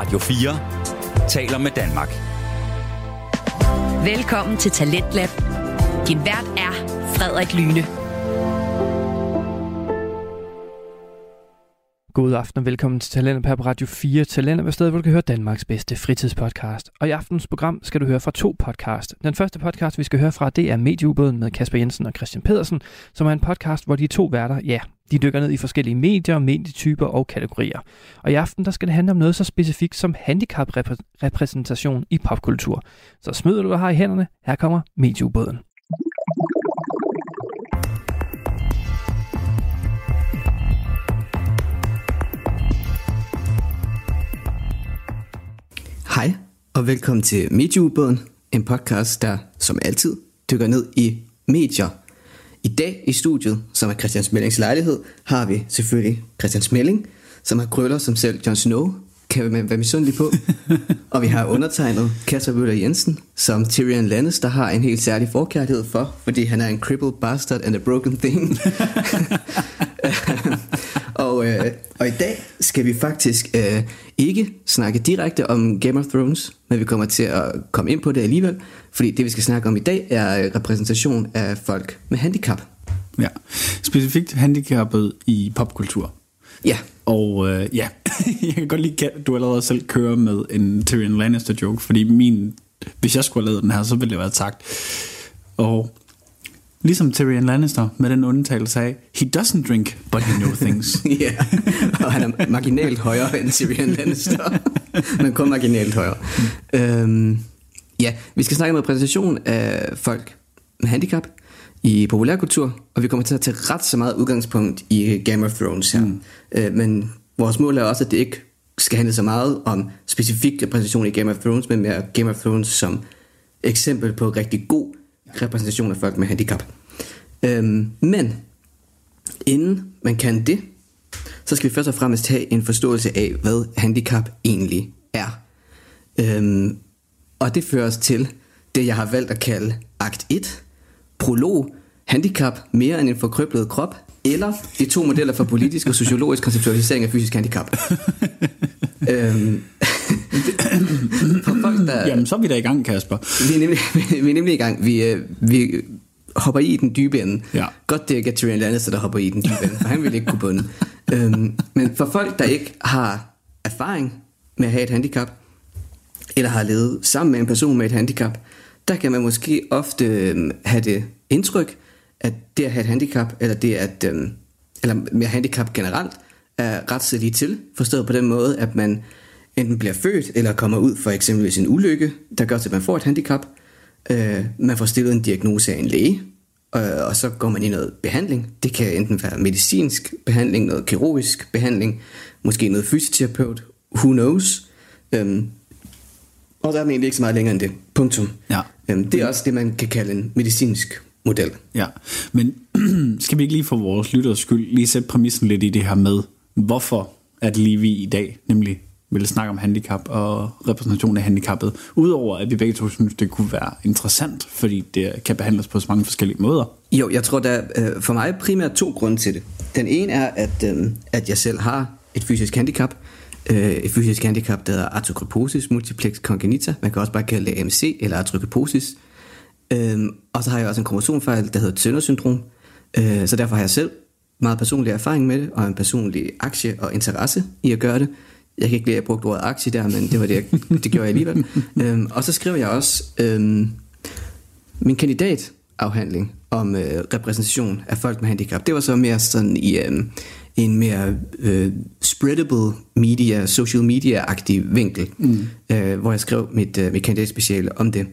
Radio 4 taler med Danmark. Velkommen til Talentlab. Din vært er Frederik Lyne. God aften og velkommen til Talenter her på Radio 4. Talenter er stedet, hvor du kan høre Danmarks bedste fritidspodcast. Og i aftens program skal du høre fra to podcast. Den første podcast, vi skal høre fra, det er Medieubåden med Kasper Jensen og Christian Pedersen, som er en podcast, hvor de to værter, ja, de dykker ned i forskellige medier, medietyper og kategorier. Og i aften, der skal det handle om noget så specifikt som handicaprepræsentation i popkultur. Så smider du, hvad har i hænderne. Her kommer Medieubåden. Hej og velkommen til Medieubåden, en podcast, der som altid dykker ned i medier. I dag i studiet, som er Christian Smellings lejlighed, har vi selvfølgelig Christian Smelling, som har krøller som selv Jon Snow, kan man være misundelig på. og vi har undertegnet Kasper Møller Jensen, som Tyrion Lannister har en helt særlig forkærlighed for, fordi han er en crippled bastard and a broken thing. og, øh, og i dag skal vi faktisk øh, ikke snakke direkte om Game of Thrones, men vi kommer til at komme ind på det alligevel, fordi det vi skal snakke om i dag er repræsentation af folk med handicap. Ja, specifikt handicappet i popkultur. Ja. Og øh, ja, jeg kan godt lide, at du allerede selv kører med en Tyrion Lannister joke, fordi min, hvis jeg skulle have lavet den her, så ville det være sagt. Og Ligesom Tyrion Lannister med den undtagelse af, he doesn't drink, but he knows things. Ja, og han er marginalt højere end Tyrion Lannister, men kun marginalt højere. Mm. Øhm, ja, vi skal snakke med præsentation af folk med handicap i populærkultur, og vi kommer til at tage ret så meget udgangspunkt i Game of Thrones her. Mm. Øh, men vores mål er også, at det ikke skal handle så meget om specifik repræsentation i Game of Thrones, men mere Game of Thrones som eksempel på rigtig god repræsentation af folk med handicap. Øhm, men inden man kan det, så skal vi først og fremmest have en forståelse af, hvad handicap egentlig er. Øhm, og det fører os til det, jeg har valgt at kalde akt 1, prolog, handicap mere end en forkrøblet krop, eller de to modeller for politisk og sociologisk konceptualisering af fysisk handicap. øhm, for folk, der... Jamen, så er vi da i gang, Kasper. Vi er nemlig, vi er nemlig i gang. Vi, øh, vi hopper i den dybe ende. Ja. Godt det er ikke Tyrion Lannister, der hopper i den dybe ende, for han vil ikke kunne bunde. øhm, men for folk, der ikke har erfaring med at have et handicap, eller har levet sammen med en person med et handicap, der kan man måske ofte øhm, have det indtryk, at det at have et handicap, eller det at, øhm, eller med handicap generelt, er ret lige til, forstået på den måde, at man enten bliver født, eller kommer ud for eksempelvis en ulykke, der gør til, at man får et handicap. Øh, man får stillet en diagnose af en læge, øh, og så går man i noget behandling. Det kan enten være medicinsk behandling, noget kirurgisk behandling, måske noget fysioterapeut, who knows. Øhm, og der er man egentlig ikke så meget længere end det. Punktum. Ja. Øhm, det er også det, man kan kalde en medicinsk model. Ja, men skal vi ikke lige for vores lytters skyld lige sætte præmissen lidt i det her med, hvorfor det lige vi i dag, nemlig vil snakke om handicap og repræsentation af handicappet, udover at vi begge to synes, det kunne være interessant, fordi det kan behandles på så mange forskellige måder. Jo, jeg tror, der er øh, for mig primært to grunde til det. Den ene er, at, øh, at jeg selv har et fysisk handicap, øh, et fysisk handicap, der hedder arthrogryposis multiplex congenita, man kan også bare kalde det AMC eller arthrogryposis, og så har jeg også en kromosomfejl, der hedder Turner syndrom, så derfor har jeg selv meget personlig erfaring med det, og en personlig aktie og interesse i at gøre det. Jeg kan ikke lide, at jeg brugte ordet aktie der, men det var det, jeg, det gjorde jeg alligevel. øhm, og så skrev jeg også øhm, min kandidatafhandling om øh, repræsentation af folk med handicap. Det var så mere sådan i øhm, en mere øh, spreadable media, social media-agtig vinkel, mm. øh, hvor jeg skrev mit, øh, mit kandidatspeciale om det.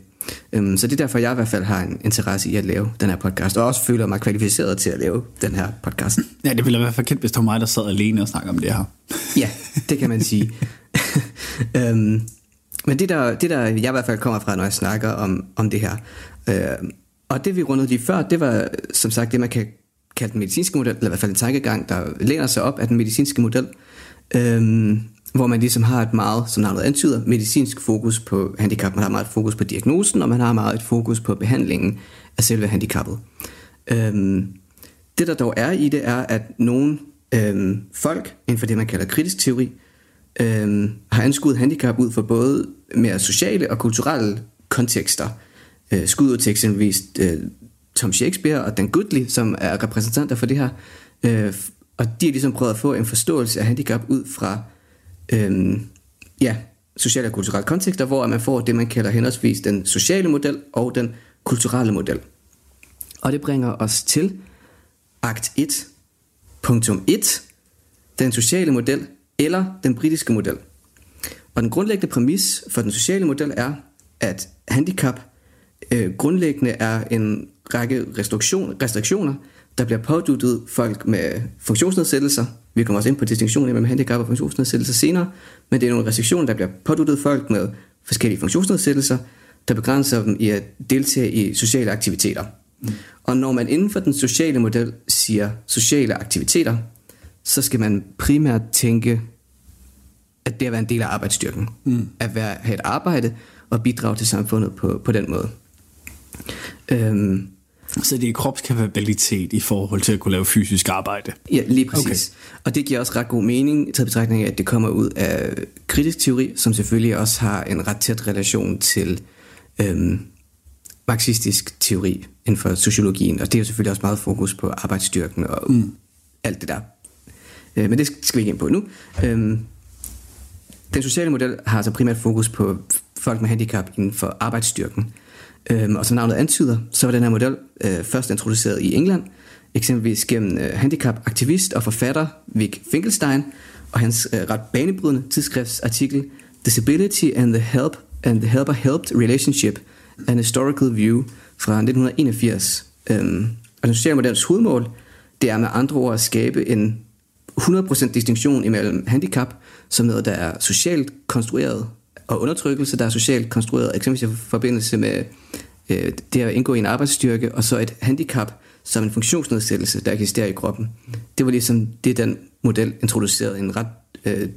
Um, så det er derfor, jeg i hvert fald har en interesse i at lave den her podcast, og også føler mig kvalificeret til at lave den her podcast. Ja, det ville være forkendt, hvis det var mig, der sad alene og snakkede om det her. ja, det kan man sige. um, men det der, det der, jeg i hvert fald kommer fra, når jeg snakker om, om det her, uh, og det vi rundede lige før, det var som sagt det, man kan kalde den medicinske model, eller i hvert fald en tankegang, der læner sig op af den medicinske model. Um, hvor man ligesom har et meget, som navnet antyder, medicinsk fokus på handicap. Man har meget fokus på diagnosen, og man har meget et fokus på behandlingen af selve handicappet. Øhm, det der dog er i det, er, at nogle øhm, folk inden for det, man kalder kritisk teori, øhm, har anskuet handicap ud for både mere sociale og kulturelle kontekster. Øh, skud ud til eksempelvis øh, Tom Shakespeare og Dan Goodley, som er repræsentanter for det her. Øh, og de har ligesom prøvet at få en forståelse af handicap ud fra øh, ja, sociale og kulturelle kontekster, hvor man får det, man kalder henholdsvis den sociale model og den kulturelle model. Og det bringer os til akt 1, punktum 1, den sociale model eller den britiske model. Og den grundlæggende præmis for den sociale model er, at handicap øh, grundlæggende er en række restriktion, restriktioner, der bliver påduttet folk med funktionsnedsættelser. Vi kommer også ind på distinktionen mellem handicap og funktionsnedsættelser senere, men det er nogle restriktioner, der bliver påduttet folk med forskellige funktionsnedsættelser, der begrænser dem i at deltage i sociale aktiviteter. Mm. Og når man inden for den sociale model siger sociale aktiviteter, så skal man primært tænke, at det at være en del af arbejdsstyrken. Mm. At være, have et arbejde og bidrage til samfundet på, på den måde. Øhm, så det er kropskapabilitet i forhold til at kunne lave fysisk arbejde? Ja, lige præcis. Okay. Og det giver også ret god mening til betragtning af, at det kommer ud af kritisk teori, som selvfølgelig også har en ret tæt relation til øhm, marxistisk teori inden for sociologien. Og det er jo selvfølgelig også meget fokus på arbejdsstyrken og mm. alt det der. Øh, men det skal vi ikke ind på nu. Øhm, den sociale model har altså primært fokus på folk med handicap inden for arbejdsstyrken. Øhm, og som navnet antyder, så var den her model øh, først introduceret i England, eksempelvis gennem øh, handicapaktivist og forfatter Vic Finkelstein og hans øh, ret banebrydende tidsskriftsartikel Disability and the Help and the Helper-Helped Relationship, an Historical View fra 1981. Øhm, og den sociale models hovedmål, det er med andre ord at skabe en 100% distinktion imellem handicap som noget, der er socialt konstrueret, og undertrykkelse, der er socialt konstrueret, eksempelvis i forbindelse med øh, det at indgå i en arbejdsstyrke, og så et handicap som en funktionsnedsættelse, der eksisterer i kroppen. Det var ligesom det, den model introducerede, en ret, øh,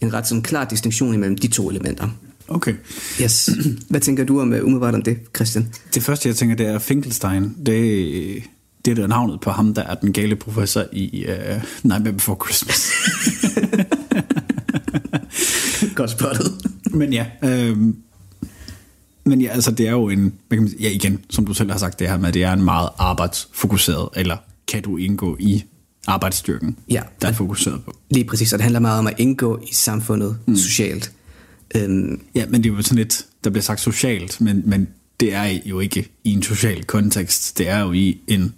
en ret sådan klar distinktion imellem de to elementer. Okay. Yes. Hvad tænker du om uh, umiddelbart om det, Christian? Det første, jeg tænker, det er Finkelstein. Det, det er navnet på ham, der er den gale professor i uh, Nightmare Before Christmas. Godt spottet. Men ja, øh, men ja, altså det er jo en, ja igen, som du selv har sagt det her med, det er en meget arbejdsfokuseret, eller kan du indgå i arbejdsstyrken, ja, der er fokuseret på. Lige præcis, og det handler meget om at indgå i samfundet mm. socialt. Øhm. Ja, men det er jo sådan lidt, der bliver sagt socialt, men, men det er jo ikke i en social kontekst, det er jo i en,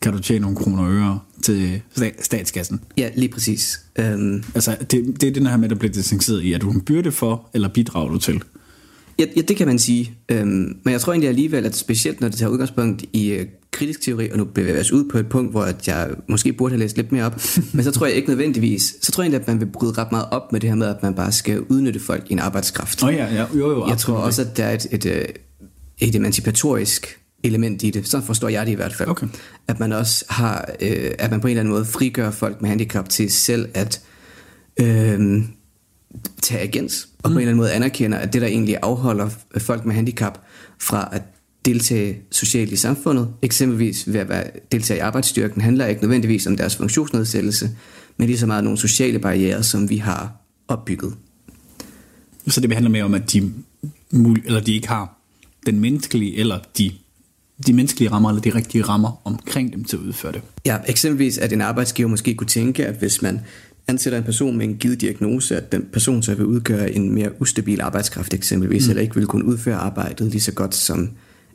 kan du tjene nogle kroner og øre til statskassen. Ja, lige præcis. Øhm. Altså, det, det er den her med, der bliver distanceret i, at du en byrde for, eller bidrager du til? Ja, ja, det kan man sige. Øhm, men jeg tror egentlig alligevel, at specielt når det tager udgangspunkt i øh, kritisk teori, og nu bevæger vi os ud på et punkt, hvor jeg måske burde have læst lidt mere op, men så tror jeg ikke nødvendigvis, så tror jeg egentlig, at man vil bryde ret meget op med det her med, at man bare skal udnytte folk i en arbejdskraft. Oh ja, ja. Jo, jo, jeg tror også, at der er et, et, et, et emancipatorisk element i det. Så forstår jeg det i hvert fald. Okay. At man også har, øh, at man på en eller anden måde frigør folk med handicap til selv at øh, tage agens, og mm. på en eller anden måde anerkender, at det der egentlig afholder folk med handicap fra at deltage socialt i samfundet, eksempelvis ved at være, deltage i arbejdsstyrken, handler ikke nødvendigvis om deres funktionsnedsættelse, men lige så meget nogle sociale barriere, som vi har opbygget. Så det handler mere om, at de, eller de ikke har den menneskelige eller de de menneskelige rammer eller de rigtige rammer omkring dem til at udføre det. Ja, eksempelvis at en arbejdsgiver måske kunne tænke, at hvis man ansætter en person med en givet diagnose, at den person så vil udgøre en mere ustabil arbejdskraft eksempelvis, mm. eller ikke vil kunne udføre arbejdet lige så godt som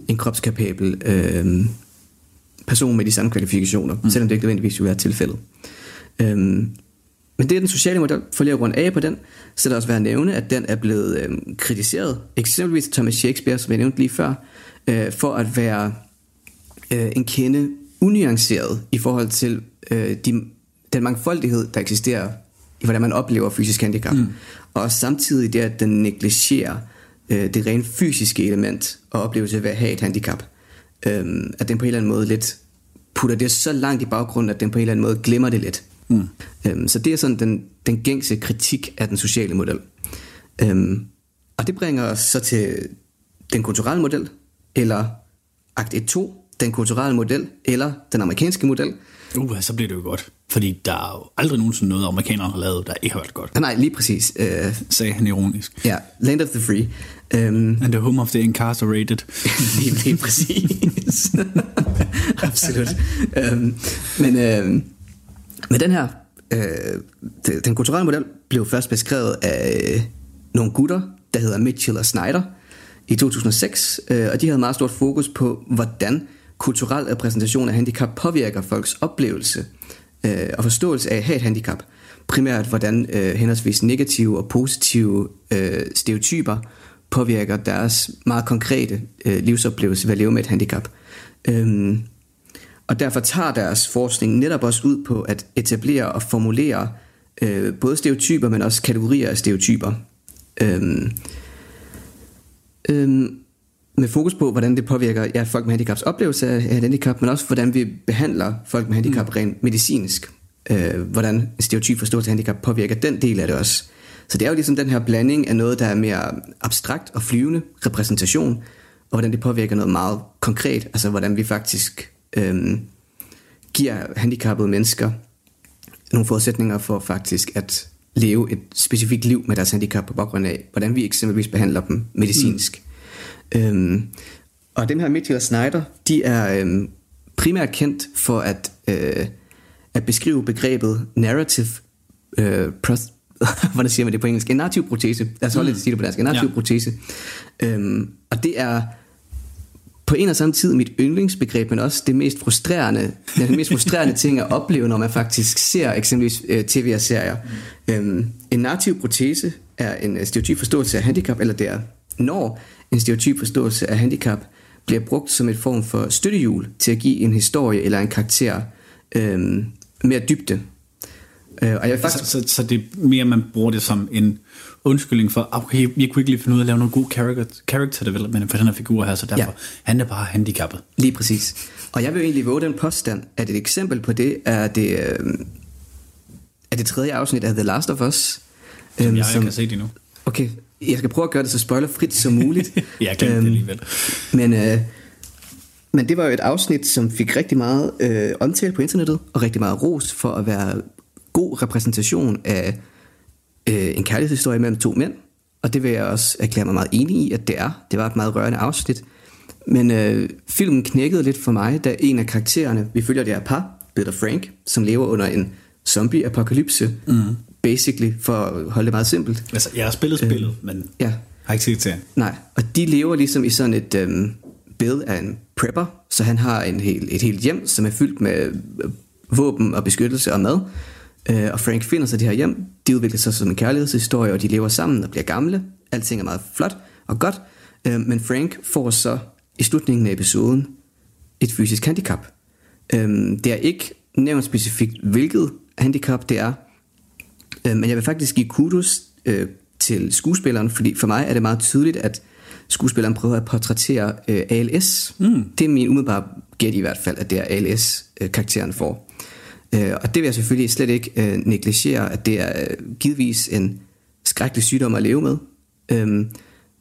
en kropskapabel øh, person med de samme kvalifikationer, mm. selvom det ikke nødvendigvis vil være tilfældet. Øhm, men det er den sociale model, for lige at runde af på den, så er det også værd at nævne, at den er blevet øh, kritiseret, eksempelvis Thomas Shakespeare, som jeg nævnte lige før, øh, for at være øh, en kende unuanceret i forhold til øh, de den mangfoldighed, der eksisterer i hvordan man oplever fysisk handicap. Mm. Og samtidig det, at den negligerer øh, det rent fysiske element og oplevelse ved at have et handicap. Øh, at den på en eller anden måde lidt putter det så langt i baggrunden, at den på en eller anden måde glemmer det lidt. Mm. Øh, så det er sådan den, den gængse kritik af den sociale model. Øh, og det bringer os så til den kulturelle model, eller akt 1-2, den kulturelle model, eller den amerikanske model, Uh, så bliver det jo godt. Fordi der er jo aldrig nogensinde noget, amerikanerne har lavet, der ikke har været godt. Nej, lige præcis. Uh, Sagde han ironisk. ja, Land of the Free. Um, And the home of the incarcerated. lige, lige præcis. Absolut. Um, men, uh, men den her, uh, den kulturelle model blev først beskrevet af nogle gutter, der hedder Mitchell og Snyder i 2006, uh, øh, og de havde meget stort fokus på, hvordan kulturel repræsentation af handicap påvirker folks oplevelse uh, og forståelse af at have et handicap. Primært hvordan uh, henholdsvis negative og positive uh, stereotyper påvirker deres meget konkrete øh, livsoplevelse ved at leve med et handicap. Øhm, og derfor tager deres forskning netop også ud på at etablere og formulere øh, både stereotyper, men også kategorier af stereotyper. Øhm, øhm, med fokus på, hvordan det påvirker ja, folk med handicaps oplevelse af et handicap, men også hvordan vi behandler folk med handicap mm. rent medicinsk. Øh, hvordan stereotyp forståelse af handicap påvirker den del af det også. Så det er jo ligesom den her blanding af noget, der er mere abstrakt og flyvende repræsentation, og hvordan det påvirker noget meget konkret, altså hvordan vi faktisk øhm, giver handicappede mennesker nogle forudsætninger for faktisk at leve et specifikt liv med deres handicap på baggrund af, hvordan vi eksempelvis behandler dem medicinsk. Mm. Øhm, og dem her Mitchell og Snyder, de er øhm, primært kendt for at, øh, at beskrive begrebet narrative øh, pros- hvordan siger man det på engelsk? En narrativ protese. Lad os holde mm. det på dansk. En narrativ Ja. protese. Øhm, og det er på en og samme tid mit yndlingsbegreb, men også det mest frustrerende, den mest frustrerende ting at opleve, når man faktisk ser eksempelvis øh, tv og serier. Øhm, en narrativ protese er en øh, stereotyp forståelse af handicap, eller det er når en stereotyp forståelse af handicap bliver brugt som et form for støttehjul til at give en historie eller en karakter øhm, mere dybde. Øh, og jeg vil faktisk, Så, så, så det er mere, man bruger det som en undskyldning for, okay, jeg kunne ikke lige finde ud af at lave noget god character, character development for den her figur her, så derfor, Ja. han er bare handicappet. Lige præcis. Og jeg vil egentlig våge den påstand, at et eksempel på det er det, øh, er det tredje afsnit af The Last of Us. Som øhm, jeg ikke har set endnu. Okay, jeg skal prøve at gøre det så spoilerfrit som muligt. Jeg glemte det alligevel. Men, øh, men det var jo et afsnit, som fik rigtig meget øh, omtale på internettet, og rigtig meget ros for at være god repræsentation af øh, en kærlighedshistorie mellem to mænd. Og det vil jeg også erklære mig meget enig i, at det er. Det var et meget rørende afsnit. Men øh, filmen knækkede lidt for mig, da en af karaktererne, vi følger det her par, og Frank, som lever under en zombie-apokalypse, mm. basically, for at holde det meget simpelt. Altså, jeg har spillet spillet, men Ja, har ikke set serien. Nej, og de lever ligesom i sådan et øhm, Bill er en prepper, så han har en hel, et helt hjem, som er fyldt med øh, våben og beskyttelse og mad. Øh, og Frank finder sig det her hjem, de udvikler sig som en kærlighedshistorie, og de lever sammen og bliver gamle. Alting er meget flot og godt, øh, men Frank får så i slutningen af episoden et fysisk handicap. Øh, det er ikke nævnt specifikt, hvilket handicap det er, Øh, Men jeg vil faktisk give kudos øh, til skuespilleren, fordi for mig er det meget tydeligt, at skuespilleren prøver at portrættere øh, ALS. Mm. Det er min umiddelbare gæt i hvert fald, at det er ALS, øh, får. Øh, og det vil jeg selvfølgelig slet ikke øh, negligere, at det er øh, givetvis en skrækkelig sygdom at leve med. Øhm,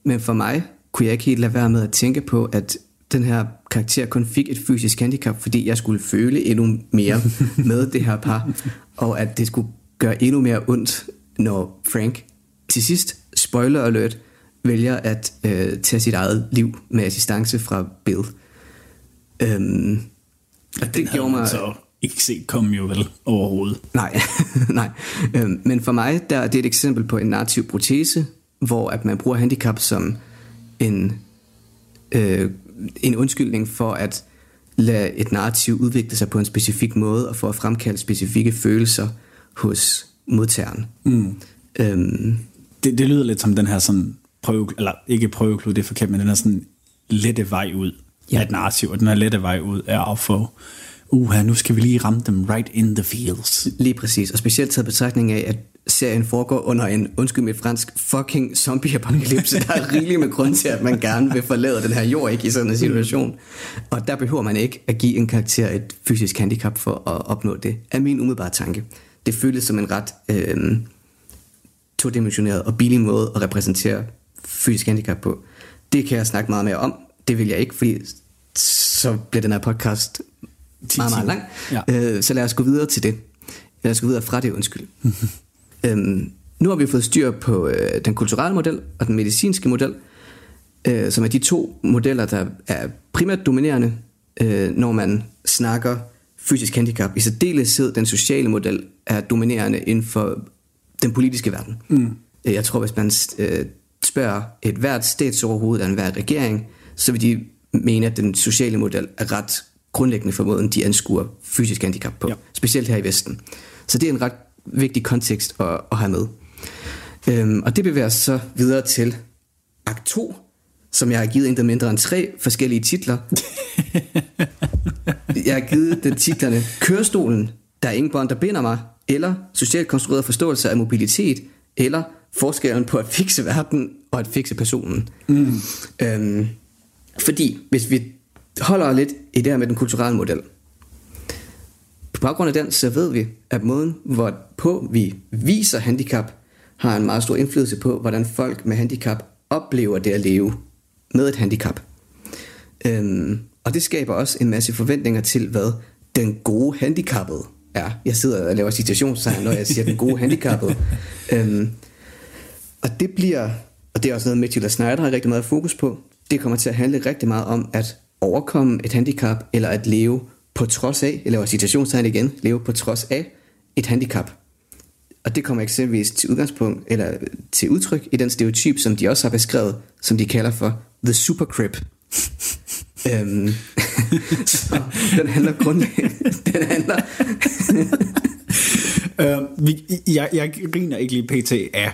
men for mig kunne jeg ikke helt lade være med at tænke på, at den her karakter kun fik et fysisk handicap, fordi jeg skulle føle endnu mere med det her par, og at det skulle gøre endnu mere ondt, når Frank til sidst, spoiler alert, vælger at øh, tage sit eget liv med assistance fra Bill. Øhm, og det gjorde mig... så ikke set komme jo vel overhovedet. Nej, nej. Øhm, men for mig der, det er et eksempel på en narrativ protese, hvor at man bruger handicap som en, øh, en undskyldning for at lade et narrativ udvikle sig på en specifik måde, og for at fremkalde specifikke følelser hos modtageren. Mm. Øhm, Det, det lyder lidt som den her sådan prøve, eller ikke prøveklud, det er forkert, men den her sådan lette vej ud ja. af et narrativ, og den her lette vej ud er at få, uha, nu skal vi lige ramme dem right in the feels. Lige præcis, og specielt taget betragtning af, at serien foregår under en, undskyld mit fransk, fucking zombie-apokalypse. Der er rigeligt med grund til, at man gerne vil forlade den her jord ikke, i sådan en situation. Og der behøver man ikke at give en karakter et fysisk handicap for at opnå det, er min umiddelbare tanke. Det føles som en ret øh, todimensioneret og billig måde at repræsentere fysisk handicap på. Det kan jeg snakke meget mere om. Det vil jeg ikke, fordi så bliver den her podcast meget, meget lang. Ja. Øh, så lad os gå videre til det. Lad os gå videre fra det, undskyld. øhm, nu har vi fået styr på øh, den kulturelle model og den medicinske model, øh, som er de to modeller, der er primært dominerende, øh, når man snakker fysisk handicap. I særdeleshed den sociale model er dominerende inden for den politiske verden. Mm. Jeg tror, hvis man øh, spørger et hvert statsoverhoved af en hver regering, så vil de mene, at den sociale model er ret grundlæggende for måden, de anskuer fysisk handicap på. Ja. Specielt her i Vesten. Så det er en ret vigtig kontekst at, at have med. Øhm, og det bevæger os så videre til akt 2, som jeg har givet intet mindre end tre forskellige titler. jeg har givet den titlerne Kørestolen, der er ingen bånd, der binder mig, eller Socialt konstrueret forståelse af mobilitet, eller Forskellen på at fikse verden og at fikse personen. Mm. Øhm, fordi hvis vi holder lidt i det her med den kulturelle model, på baggrund af den, så ved vi, at måden, hvorpå vi viser handicap, har en meget stor indflydelse på, hvordan folk med handicap oplever det at leve med et handicap. Øhm, og det skaber også en masse forventninger til, hvad den gode handicappede er. Jeg sidder og laver citationstegn, når jeg siger den gode handicappede. øhm, og det bliver, og det er også noget, Matilda Snyder har rigtig meget fokus på, det kommer til at handle rigtig meget om at overkomme et handicap, eller at leve på trods af, jeg laver citationstegn igen, leve på trods af et handicap. Og det kommer eksempelvis til udgangspunkt, eller til udtryk i den stereotyp, som de også har beskrevet, som de kalder for The Super Crip. øhm, så den handler grundlæggende, den handler, Øh, vi, jeg, jeg griner ikke lige pt. af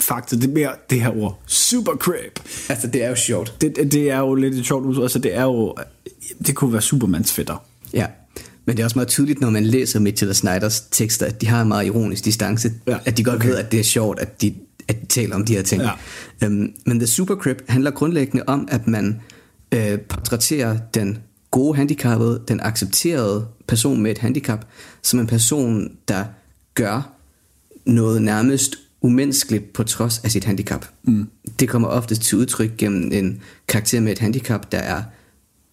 fakta. Det er mere det her ord. Super crap. altså det er jo sjovt. Det, det, er jo lidt et sjovt udtryk. Altså, det er jo... Det kunne være Supermans fætter. Ja, men det er også meget tydeligt, når man læser Mitchell og Snyders tekster, at de har en meget ironisk distance. Ja, At de godt okay. ved, at det er sjovt, at de, at de taler om de her ting. Ja. Øhm, men The Supercrip handler grundlæggende om, at man øh, portrætterer den gode handicappede, den accepterede person med et handicap, som en person, der gør noget nærmest umenneskeligt på trods af sit handicap. Mm. Det kommer oftest til udtryk gennem en karakter med et handicap, der er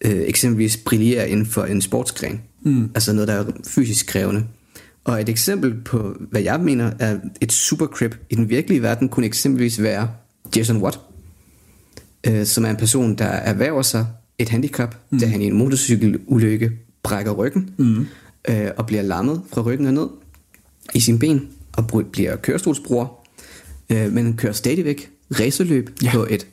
øh, eksempelvis brillerer inden for en sportsgren. Mm. Altså noget, der er fysisk krævende. Og et eksempel på, hvad jeg mener er et supercrip i den virkelige verden, kunne eksempelvis være Jason Watt, øh, som er en person, der erhverver sig et handicap, mm. da han i en motorcykelulykke brækker ryggen, mm. øh, og bliver lammet fra ryggen og ned i sin ben, og bliver kørestolsbruger, øh, men kører stadigvæk racerløb Ja. på et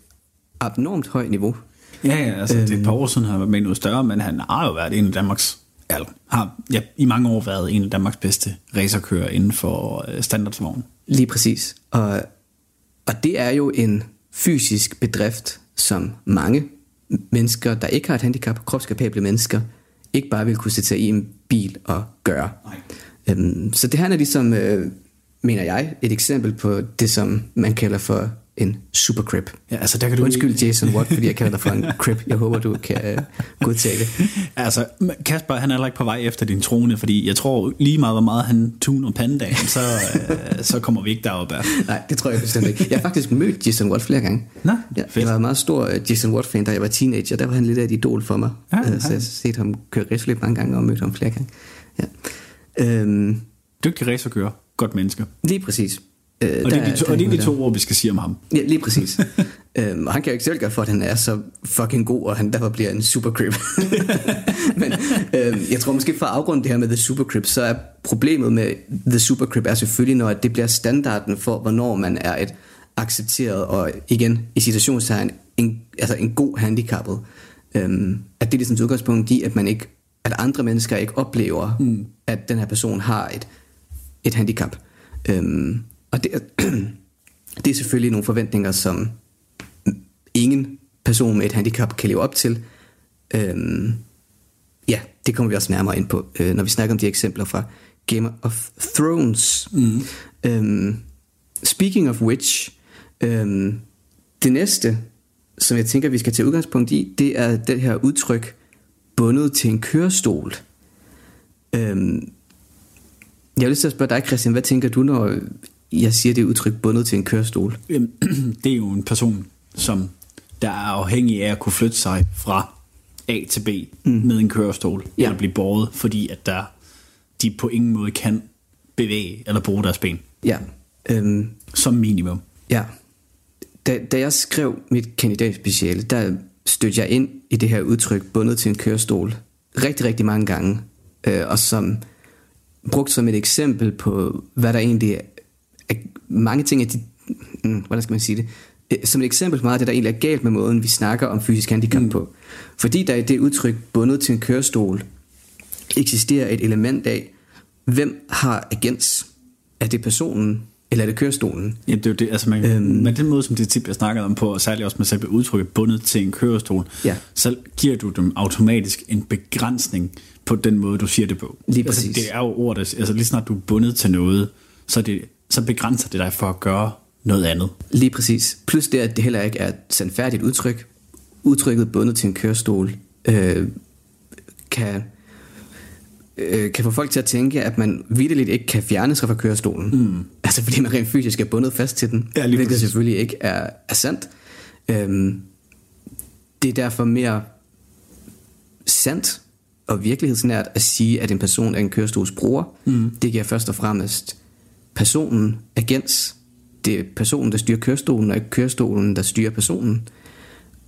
abnormt højt niveau. Ja, ja, altså øhm. det er et par år siden, han var med noget større, men han har jo været en af Danmarks, eller har ja, i mange år været en af Danmarks bedste racerkører inden for øh, standardsvogn. Lige præcis. Og, og det er jo en fysisk bedrift, som mange mennesker, der ikke har et handicap, kropskapable mennesker, ikke bare vil kunne sætte sig i en bil og gøre. Nej. Øhm, så det her er ligesom, øh, mener jeg, et eksempel på det, som man kalder for en supercrip. Ja, altså der kan du Undskyld Jason Watt, fordi jeg kalder dig for en crip. Jeg håber, du kan øh, godtage det. Altså, Kasper, han er heller ikke på vej efter din trone, fordi jeg tror lige meget, hvor meget han tuner pandaen, så, øh, så kommer vi ikke derop af. Nej, det tror jeg bestemt ikke. Jeg har faktisk mødt Jason Watt flere gange. Nå, ja, fedt. jeg var en meget stor uh, Jason Watt-fan, da jeg var teenager. Der var han lidt af et idol for mig. Ja, Øh. Så jeg har set ham køre racerløb mange gange og mødt ham flere gange. Ja. Øhm, Dygtig racerkører, godt menneske. lige præcis. Øh, Og det, er de to, og det er de to ord, vi skal sige om ham. Ja, lige præcis. øhm, og han kan jo ikke selv gøre for, at han er så fucking god, og han derfor bliver en supercrip. Men øhm, jeg tror måske for at afrunde det her med The Supercrip, så er problemet med The Supercrip er selvfølgelig, når det bliver standarden for, hvornår man er et accepteret, og igen i situationstegn, en, altså en god handicappet. Øhm, at det er ligesom et udgangspunkt i, at man ikke, at andre mennesker ikke oplever, mm. at den her person har et, et handicap. Øhm, og det, er- det er selvfølgelig nogle forventninger, som ingen person med et handicap kan leve op til. Øhm, ja, det kommer vi også nærmere ind på, øh, når vi snakker om de eksempler fra Game of Thrones. Mm. Øhm, speaking of which, øhm, det næste, som jeg tænker, vi skal tage udgangspunkt i, det er det her udtryk, bundet til en kørestol. Øhm, jeg vil lyst til at spørge dig, Christian, hvad tænker du, når jeg siger det udtryk, bundet til en kørestol? Det er jo en person, som der er afhængig af at kunne flytte sig fra A til B mm. med en kørestol, Ja. eller blive båret, fordi at der, de på ingen måde kan bevæge eller bruge deres ben, Ja. Øhm, som minimum. Ja. Da, da jeg skrev mit kandidatspeciale, der stødte jeg ind i det her udtryk bundet til en kørestol rigtig, rigtig mange gange. Øh, og som brugt som et eksempel på, hvad der egentlig er, mange ting af de, mm, hvordan skal man sige det, Øh, som et eksempel på meget af det, der egentlig er galt med måden, vi snakker om fysisk handicap mm. på. Fordi der i det udtryk bundet til en kørestol eksisterer et element af, hvem har agens? Er det personen, eller er det kørestolen? Ja, det er jo det, altså man, øhm, med den måde, som det tip, jeg snakkede om på, og særligt også med selve udtrykket bundet til en kørestol, Ja. så giver du dem automatisk en begrænsning på den måde, du siger det på. Lige altså, præcis. det er jo ordet, altså lige snart du er bundet til noget, så, det, så begrænser det dig for at gøre noget andet. Lige præcis. Plus det, at det heller ikke er et sandfærdigt udtryk. Udtrykket bundet til en kørestol øh, kan, øh, kan få folk til at tænke, at man vidderligt ikke kan fjerne sig fra kørestolen. Mm. Altså fordi man rent fysisk er bundet fast til den. Ja, hvilket præcis. selvfølgelig ikke er, er sandt. Øhm, det er derfor mere sandt og virkelighedsnært at sige, at en person er en kørestolsbruger. Mm. Det giver først og fremmest personen agens. Det er personen, der styrer kørestolen, og ikke kørestolen, der styrer personen.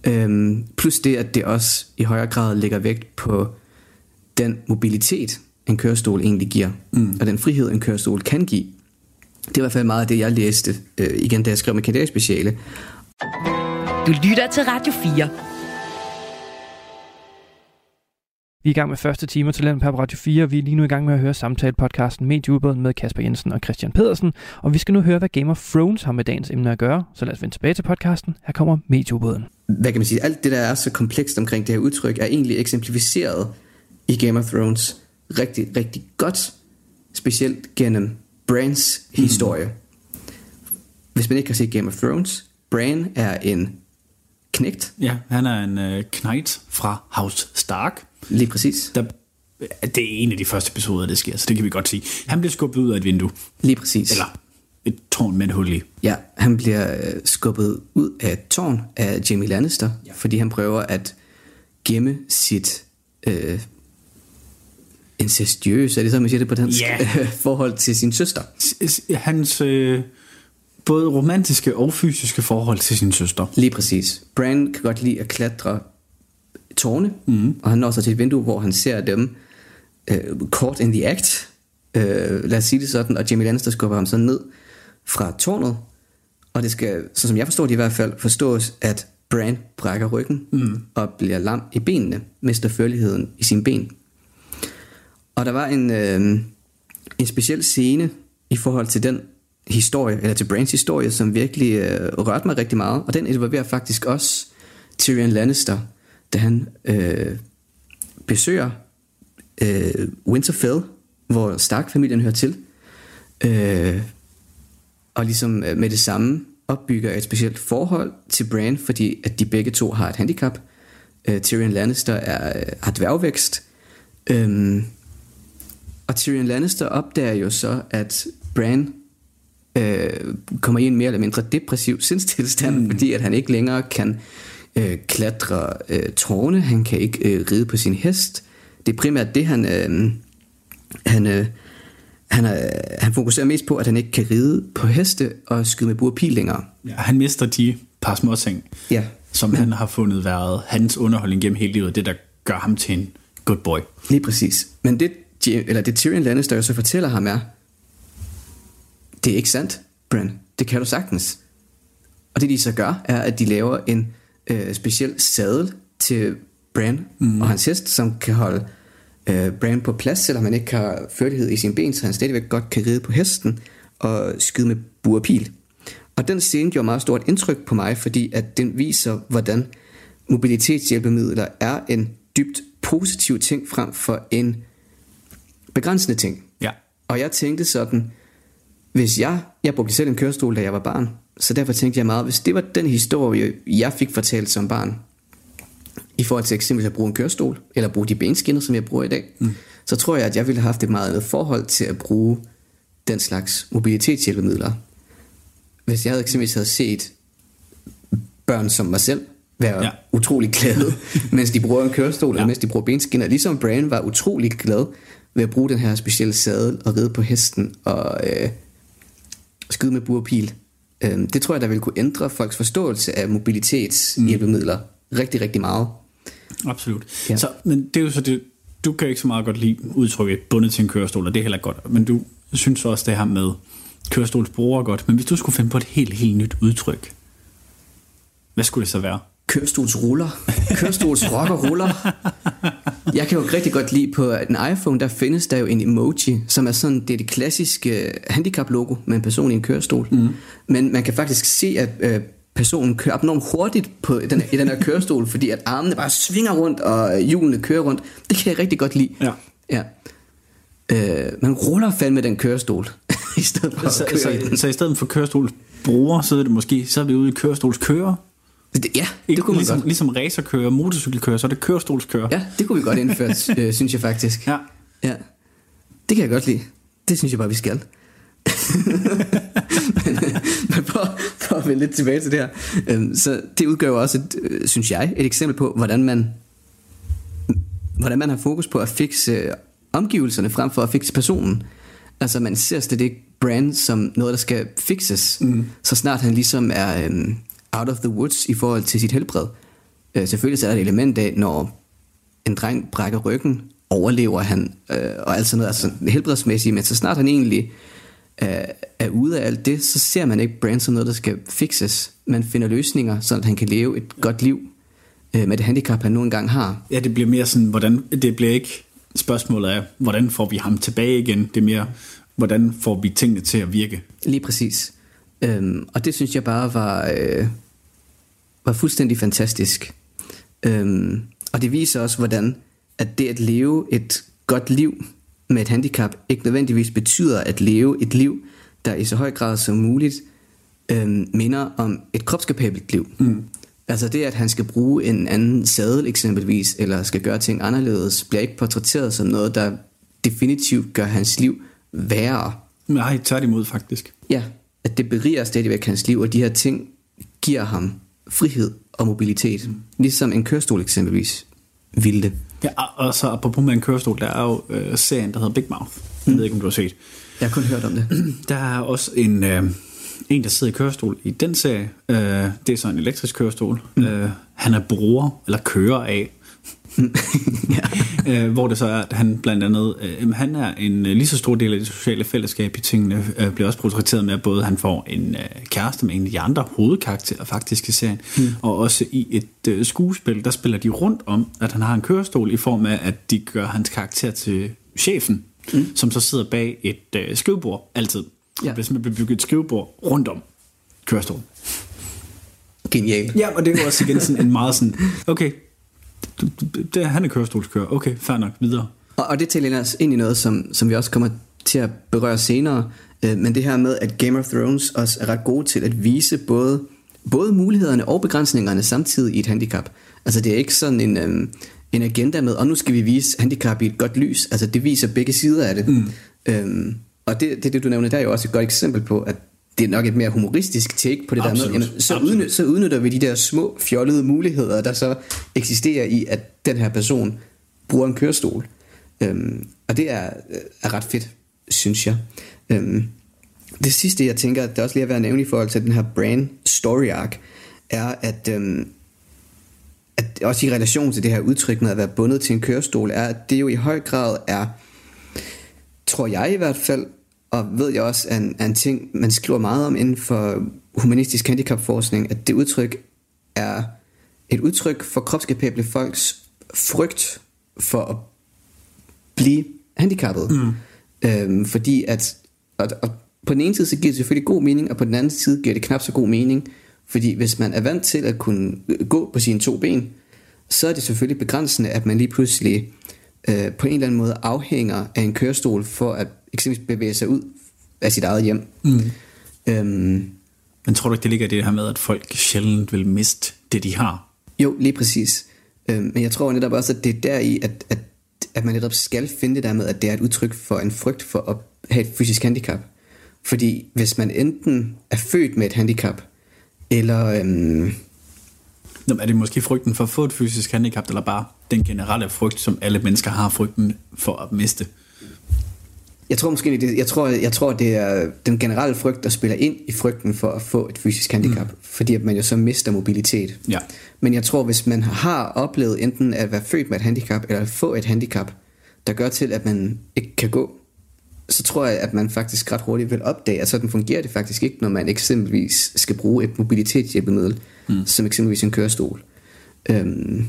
Øhm, plus det, at det også i højere grad lægger vægt på den mobilitet, en kørestol egentlig giver, mm. og den frihed, en kørestol kan give. Det er i hvert fald meget af det, jeg læste, øh, igen da jeg skrev mit kandidatspeciale. Du lytter til Radio 4. Vi er i gang med første time til Talent på Radio 4. Vi er lige nu i gang med at høre samtale-podcasten Medieubåden med Kasper Jensen og Christian Pedersen. Og vi skal nu høre, hvad Game of Thrones har med dagens emne at gøre. Så lad os vende tilbage til podcasten. Her kommer Medieubåden. hvad kan man sige, alt det, der er så komplekst omkring det her udtryk, er egentlig eksemplificeret i Game of Thrones rigtig, rigtig godt, specielt gennem Brans historie. Hvis man ikke kan se Game of Thrones, Bran er en knægt, Ja, han er en øh, knight fra House Stark. Lige præcis, Der, det er en af de første episoder, det sker, så det kan vi godt sige. Han bliver skubbet ud af et vindue, lige præcis. eller et tårn med et hul i. Ja, han bliver øh, skubbet ud af et tårn af Jamie Lannister, ja. fordi han prøver at gemme sit øh, incestuøse, er det så, man siger det på dansk, Ja. forhold til sin søster. Hans øh, både romantiske og fysiske forhold til sin søster. Lige præcis. Bran kan godt lide at klatre tårne, mm. og han når så til et vindue, hvor han ser dem øh, caught in the act, øh, lad os sige det sådan, og Jamie Lannister skubber ham så ned fra tårnet, og det skal, så som jeg forstår det i hvert fald, forstås, at Bran brækker ryggen mm. og bliver lam i benene, mister førligheden i sine ben. Og der var en, øh, en speciel scene i forhold til den historie, eller til Brans historie, som virkelig øh, rørte mig rigtig meget. Og den involverer faktisk også Tyrion Lannister, da han øh, besøger øh, Winterfell, hvor Stark-familien hører til. Øh, og ligesom øh, med det samme opbygger et specielt forhold til Bran, fordi at de begge to har et handicap. Øh, Tyrion Lannister er, øh, har dværgvækst. Øhm, og Tyrion Lannister opdager jo så, at Bran øh, kommer i en mere eller mindre depressiv sindstilstand, mm. fordi at han ikke længere kan øh, klatre øh, tårne, han kan ikke øh, ride på sin hest. Det er primært det, han, øh, han, øh, han, øh, han fokuserer mest på, at han ikke kan ride på heste og skyde med bur og pil længere. Ja, han mister de par små ting, Ja, som han har fundet været hans underholdning gennem hele livet. Det, der gør ham til en good boy. Lige præcis. Men det, eller det Tyrion Lannister så fortæller ham er, det er ikke sandt, Bran. Det kan du sagtens. Og det de så gør, er, at de laver en øh, speciel sadel til Bran mm. og hans hest, som kan holde øh, Bran på plads, selvom han ikke har førlighed i sine ben, så han stadigvæk godt kan ride på hesten og skyde med bur og pil. Og den scene gjorde meget stort indtryk på mig, fordi at den viser, hvordan mobilitetshjælpemidler er en dybt positiv ting frem for en begrænsende ting. Ja. Og jeg tænkte sådan, hvis jeg, jeg brugte selv en kørestol, da jeg var barn, så derfor tænkte jeg meget, hvis det var den historie, jeg fik fortalt som barn, i forhold til eksempelvis at bruge en kørestol, eller bruge de benskinner, som jeg bruger i dag, mm. så tror jeg, at jeg ville have haft et meget andet forhold til at bruge den slags mobilitetshjælpemidler. Hvis jeg havde eksempelvis havde set børn som mig selv, være Ja. utrolig glade, mens de bruger en kørestol, Ja. mens de bruger benskinner. Ligesom Brian var utrolig glad ved at bruge den her specielle sadel og ride på hesten og øh, skyde med burpil. Øh, det tror jeg, der vil kunne ændre folks forståelse af mobilitetshjælpemidler mm. rigtig, rigtig meget. Absolut. Ja. Så, men det er jo så det, du kan ikke så meget godt lide udtrykket bundet til en kørestol, og det er heller godt. Men du synes også det her med kørestolsbrugere er godt. Men hvis du skulle finde på et helt, helt nyt udtryk, hvad skulle det så være? Kørestolsruller. Kørestolsrock og ruller. Jeg kan jo rigtig godt lide på en iPhone, der findes der jo en emoji, som er sådan, det er det klassiske handicap-logo med en person i en kørestol. Mm. Men man kan faktisk se, at øh, personen kører enormt hurtigt på den, i den her kørestol, fordi at armene bare svinger rundt, og hjulene kører rundt. Det kan jeg rigtig godt lide. Ja. ja. Øh, man ruller fandme den kørestol, i stedet for Så, at køre så, i den. så i stedet for kørestolsbrugere, så er det måske, så er vi ude i kørestolskører. Det, ja, det kunne man ligesom, godt. ligesom racerkører, motorcykelkører, så er det kørestolskører. Ja, det kunne vi godt indføre, øh, synes jeg faktisk. Ja. Ja, det kan jeg godt lide. Det synes jeg bare, vi skal. men, øh, men for, for at vende lidt tilbage til det her. øhm, Så det udgør jo også, et, øh, synes jeg, et eksempel på, hvordan man, hvordan man har fokus på at fikse øh, omgivelserne, frem for at fikse personen. Altså man ser slet ikke brand som noget, der skal fikses, mm. så snart han ligesom er øhm, out of the woods i forhold til sit helbred. Øh, selvfølgelig så er der et element af, når en dreng brækker ryggen, overlever han, øh, og alt sådan noget, altså helbredsmæssigt, men så snart han egentlig er, er ude af alt det, så ser man ikke Brand som noget, der skal fikses. Man finder løsninger, så han kan leve et godt liv øh, med det handicap, han nu engang har. Ja, det bliver mere sådan, hvordan, det bliver ikke spørgsmålet af, hvordan får vi ham tilbage igen. Det er mere, hvordan får vi tingene til at virke. Lige præcis. Øhm, og det synes jeg bare var, øh, var fuldstændig fantastisk. Øhm, og det viser også, hvordan at det at leve et godt liv med et handicap ikke nødvendigvis betyder at leve et liv, der i så høj grad som muligt øhm, minder om et kropskapabelt liv. Mm. Altså det, at han skal bruge en anden sadel eksempelvis, eller skal gøre ting anderledes, bliver ikke portrætteret som noget, der definitivt gør hans liv værre. Nej, tværtimod faktisk. Ja, at det beriger stadigvæk hans liv, og de her ting giver ham frihed og mobilitet. Ligesom en kørestol eksempelvis ville det. Ja, og- så apropos med en kørestol, der er jo øh, serien, der hedder Big Mouth. Jeg ved ikke, om du har set. Jeg har kun hørt om det. Der er også en, øh, en der sidder i kørestol i den serie. Øh, det er så en elektrisk kørestol. Mm. Øh, han er bruger, eller kører af. ja. øh, hvor det så er, at han blandt andet, øh, han er en øh, lige så stor del af det sociale fællesskab i tingene, øh, bliver også portrætteret med, at både han får en øh, kæreste med en af de andre hovedkarakterer faktisk i serien, mm. og også i et øh, skuespil, der spiller de rundt om, at han har en kørestol i form af, at de gør hans karakter til chefen, mm. som så sidder bag et øh, skrivebord altid. Ja. Der bliver simpelthen bygget et skrivebord rundt om kørestolen. Genial. Ja, og det er jo også igen sådan en meget sådan, okay, det, han er kørestolskører, okay, fair nok, videre. Og, og det taler os ind i noget, som, som vi også kommer til at berøre senere. Øh, men det her med, at Game of Thrones også er ret gode til at vise både, både mulighederne og begrænsningerne samtidig i et handicap. Altså det er ikke sådan en, øhm, en agenda med, og nu skal vi vise handicap i et godt lys. Altså det viser begge sider af det. Mm. Øhm, og det, det, det du nævner, der er jo også et godt eksempel på, at det er nok et mere humoristisk take på det Absolut. der med, jamen, så, udny, så udnytter vi de der små fjollede muligheder, der så eksisterer i, at den her person bruger en kørestol. Øhm, og det er, er ret fedt, synes jeg. Øhm, det sidste, jeg tænker, det er også lige at være at nævne i forhold til den her brand story arc, er, at, øhm, at også i relation til det her udtryk med at være bundet til en kørestol, er, at det jo i høj grad er, tror jeg i hvert fald, og ved jeg også, er en, er en ting, man skriver meget om inden for humanistisk handicapforskning, at det udtryk er et udtryk for kropskapable folks frygt for at blive handicappet. Mm. Øhm, fordi at, og, og på den ene side så giver det selvfølgelig god mening, og på den anden side giver det knap så god mening, fordi hvis man er vant til at kunne gå på sine to ben, så er det selvfølgelig begrænsende, at man lige pludselig øh, på en eller anden måde afhænger af en kørestol for at eksempelvis bevæge sig ud af sit eget hjem. Mm. Øhm, Men tror du ikke, det ligger i det her med, at folk sjældent vil miste det, de har? Jo, lige præcis. Øhm, men jeg tror netop også, at det er der i, at, at, at man netop skal finde det der med, at det er et udtryk for en frygt for at have et fysisk handicap. Fordi hvis man enten er født med et handicap, eller, øhm, Nå, er det måske frygten for at få et fysisk handicap, eller bare den generelle frygt, som alle mennesker har, frygten for at miste? Jeg tror måske, det, jeg tror, jeg tror, det er den generelle frygt, der spiller ind i frygten for at få et fysisk handicap, mm. fordi at man jo så mister mobilitet. Ja. Men jeg tror, hvis man har oplevet enten at være født med et handicap, eller at få et handicap, der gør til, at man ikke kan gå, så tror jeg, at man faktisk ret hurtigt vil opdage, at sådan fungerer det faktisk ikke, når man eksempelvis skal bruge et mobilitetshjælpemiddel, mm. som eksempelvis en kørestol. Øhm,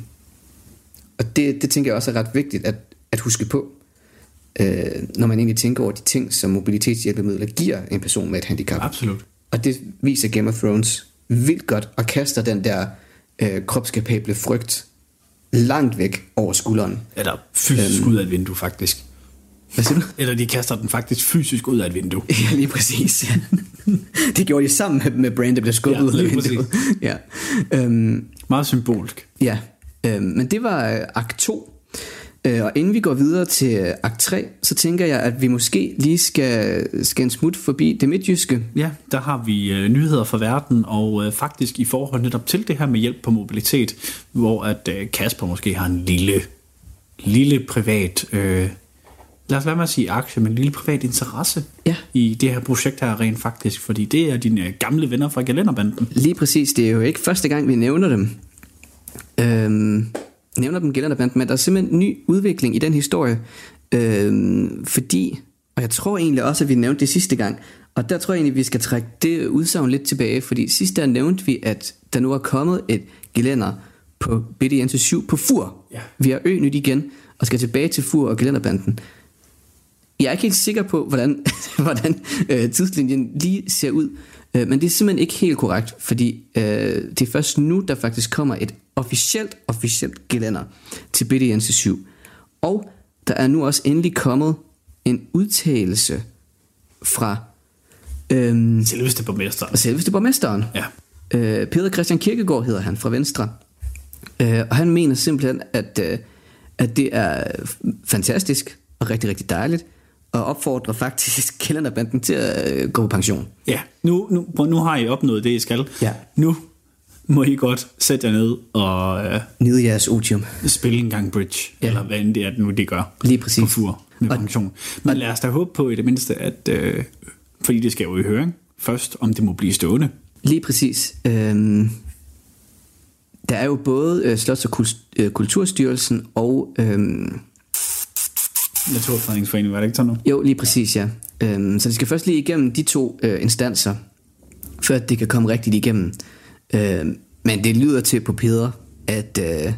og det, det tænker jeg også er ret vigtigt at, at huske på, øh, når man egentlig tænker over de ting, som mobilitetshjælpemidler giver en person med et handicap. Absolut. Og det viser Game of Thrones vildt godt, og kaster den der øh, kropskapable frygt langt væk over skulderen. Eller fysisk øhm, ud af et vindue, faktisk. Hvad siger du? Eller de kaster den faktisk fysisk ud af et vindue. Ja, lige præcis. det gjorde de sammen med, med Brand, der blev skubbet Ja, ud af vinduet. Ja. Øhm, Meget symbolsk. ja. Øhm, men det var øh, akt 2. Øh, og inden vi går videre til øh, akt 3, så tænker jeg, at vi måske lige skal, skal en smut forbi det midtjyske. Ja, der har vi øh, nyheder fra verden, og øh, faktisk i forhold netop til det her med hjælp på mobilitet, hvor at øh, Kasper måske har en lille, lille privat, øh, lad os være med at sige aktie, men en lille privat interesse Ja. i det her projekt her rent faktisk, fordi det er dine øh, gamle venner fra Galenderbanden. Lige præcis, det er jo ikke første gang, vi nævner dem. Øhm, nævner dem Gellerderbanden, men der er simpelthen en ny udvikling i den historie. Øhm, fordi, og jeg tror egentlig også, at vi nævnte det sidste gang, og der tror jeg egentlig, at vi skal trække det udsagn lidt tilbage, fordi sidste der nævnte vi, at der nu er kommet et gelænder på BDN 7 på Fur. Ja. Vi har ø nyt igen, og skal tilbage til Fur og Gelænderbanden. Jeg er ikke helt sikker på, hvordan, hvordan øh, tidslinjen lige ser ud, øh, men det er simpelthen ikke helt korrekt, fordi øh, det er først nu, der faktisk kommer et officielt, officielt gelænder til BDN 7. Og der er nu også endelig kommet en udtalelse fra øh, Selveste borgmester. selveste borgmesteren. Ja. Øh, Peter Christian Kirkegaard hedder han fra Venstre. Øh, og han mener simpelthen, at, øh, at det er fantastisk og rigtig, rigtig dejligt, og opfordrer faktisk Kælderbanden til at øh, gå på pension. Ja, nu, nu, nu har I opnået det, I skal. Ja. Nu må I godt sætte jer ned og øh, Nyde jeres otium. spille en gang bridge, Ja. eller hvad end det er, nu det gør. Lige præcis. På fur med Og- pension. Men lad os da håbe på i det mindste, at, øh, fordi det skal jo i høring først, om det må blive stående. Lige præcis. Øhm, der er jo både øh, Slots- og øh, Kulturstyrelsen og... Øhm, Naturfredningsforeningen, var det ikke sådan noget? jo, lige præcis, ja. Øhm, så det skal først lige igennem de to øh, instanser, før det kan komme rigtigt igennem. Øhm, men det lyder til på Peder, at, øh,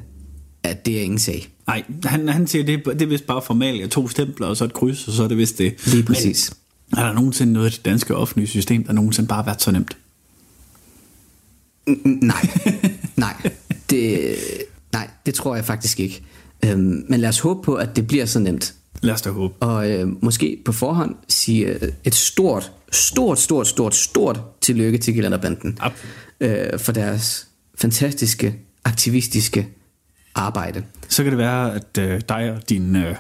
at det er ingen sag. Nej, han, han siger, det, det er vist bare formalia, to stempler og så et kryds, og så er det vist det. Lige præcis. Men, er der nogensinde noget i det danske offentlige system, der nogensinde bare har været så nemt? N- nej, nej. Det, nej, det tror jeg faktisk ikke. Øhm, men lad os håbe på, at det bliver så nemt. Lad os da håbe. Og øh, måske på forhånd sige øh, et stort, stort, stort, stort, stort tillykke til Gelænderbanden øh, for deres fantastiske, aktivistiske arbejde. Så kan det være, at øh, dig og din øh,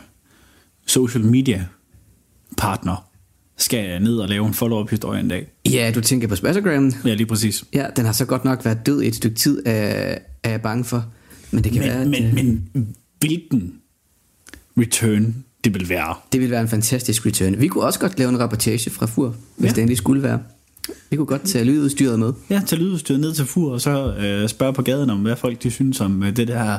social media partner skal ned og lave en follow-up historie en dag. Ja, du tænker på Spazzagram. Ja, lige præcis. Ja, den har så godt nok været død i et stykke tid, er, er jeg bange for. Men det kan være, Men, at, men, øh, men hvilken return det vil være. det vil være en fantastisk return. Vi kunne også godt lave en rapportage fra FUR, hvis Ja. det endelig skulle være. Vi kunne godt tage lydudstyret med. Ja, tage lydudstyret ned til fur, og så øh, spørge på gaden om, hvad folk de synes om øh, det der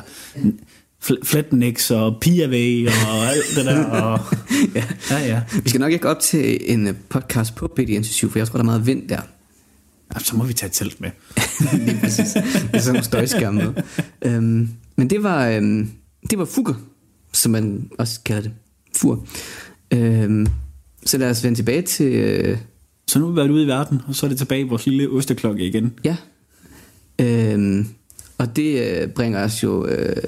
fl- og Piaway og alt det der. Og, ja. ja, ja. Vi skal nok ikke op til en øh, podcast på BD7, for jeg tror, der er meget vind der. ja. Så må vi tage et telt med. Lige præcis. Det er sådan nogle støjskærme med. Øhm, men det var, øhm, det var fugger, som man også kalder det. Fur. Øhm, så lad os vende tilbage til... Øh, Så nu har vi været ude i verden, og så er det tilbage i vores lille osteklokke igen. ja. Øhm, og det øh, bringer os jo øh,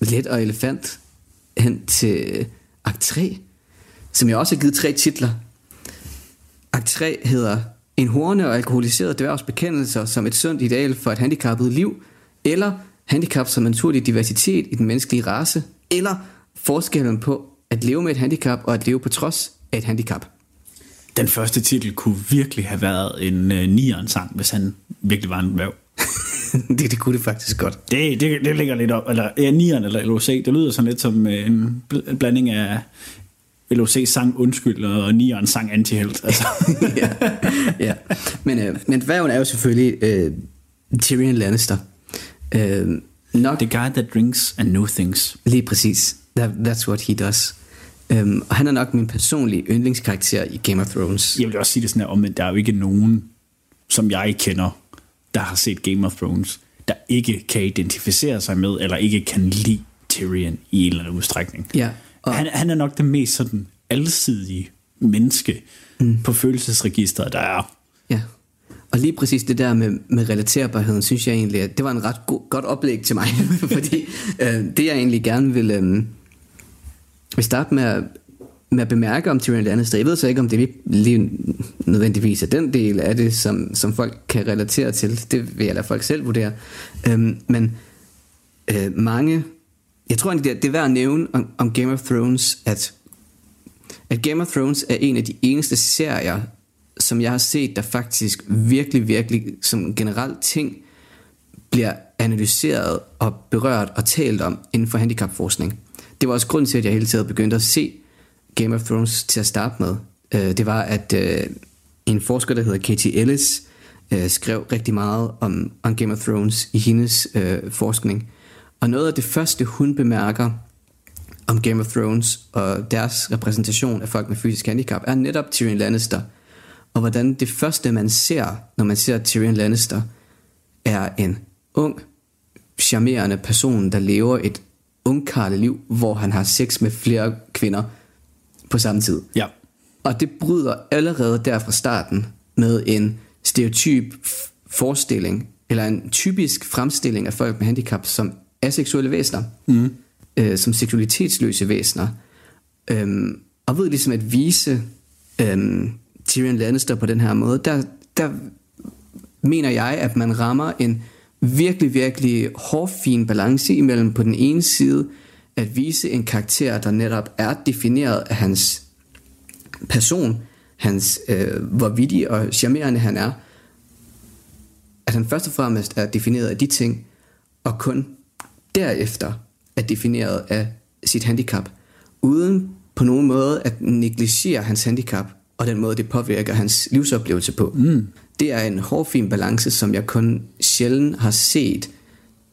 let og elefant hen til akt 3, som jeg også har givet tre titler. Akt 3 hedder En horne og alkoholiseret dværgs bekendelser som et sundt ideal for et handicappet liv, eller handicap som en naturlig diversitet i den menneskelige race, eller forskellen på at leve med et handicap og at leve på trods af et handicap. Den første titel kunne virkelig have været en øh, nieren sang, hvis han virkelig var en dværg. det, det kunne det faktisk godt. Det, det, det ligger lidt op, eller ja, nieren eller LOC, det lyder sådan lidt som øh, en bl- blanding af LOC sang undskyld og nieren sang antihelt. Altså. ja, ja. Men, øh, men dværgen er jo selvfølgelig øh, Tyrion Lannister. Øh, nok The guy that drinks and know things. lige præcis. That, that's what he does. Um, og han er nok min personlige yndlingskarakter i Game of Thrones. Jeg vil også sige det sådan her om, at der er jo ikke nogen, som jeg kender, der har set Game of Thrones, der ikke kan identificere sig med, eller ikke kan lide Tyrion i en eller anden udstrækning. Ja, og- Han, han er nok det mest sådan alsidige menneske mm. på følelsesregistret, der er. Ja. Og lige præcis det der med, med relaterbarheden, synes jeg egentlig, at det var en ret god, godt oplæg til mig. Fordi øh, det jeg egentlig gerne vil, øh, vil starte med at, med at bemærke om Tyrion Lannister. Jeg ved så ikke, om det lige, lige nødvendigvis er den del af det, som, som folk kan relatere til. Det vil jeg lade folk selv vurdere. Øhm, men øh, mange... Jeg tror egentlig, det det er værd at nævne om, om Game of Thrones, at at Game of Thrones er en af de eneste serier, som jeg har set, der faktisk virkelig, virkelig som generelt ting bliver analyseret og berørt og talt om inden for handicapforskning. Det var også grund til, at jeg hele tiden begyndte at se Game of Thrones til at starte med. Øh, Det var, at øh, en forsker, der hedder Katie Ellis, øh, skrev rigtig meget om, om Game of Thrones i hendes øh, forskning. Og noget af det første, hun bemærker, om Game of Thrones og deres repræsentation af folk med fysisk handicap, er netop Tyrion Lannister. Og hvordan det første, man ser, når man ser Tyrion Lannister, er en ung, charmerende person, der lever et ungkarligt liv, hvor han har sex med flere kvinder på samme tid. Ja. Og det bryder allerede der fra starten med en stereotyp forestilling, eller en typisk fremstilling af folk med handicap som aseksuelle væsener, mm. øh, som seksualitetsløse væsener. Øhm, og ved ligesom at vise øhm, Tyrion Lannister på den her måde, der, der mener jeg, at man rammer en virkelig, virkelig hårfin balance imellem på den ene side at vise en karakter, der netop er defineret af hans person, hans, øh, hvor vittig og charmerende han er, at han først og fremmest er defineret af de ting, og kun derefter er defineret af sit handicap, uden på nogen måde at negligere hans handicap, og den måde, det påvirker hans livsoplevelse på. Mm. Det er en hårfin balance, som jeg kun sjældent har set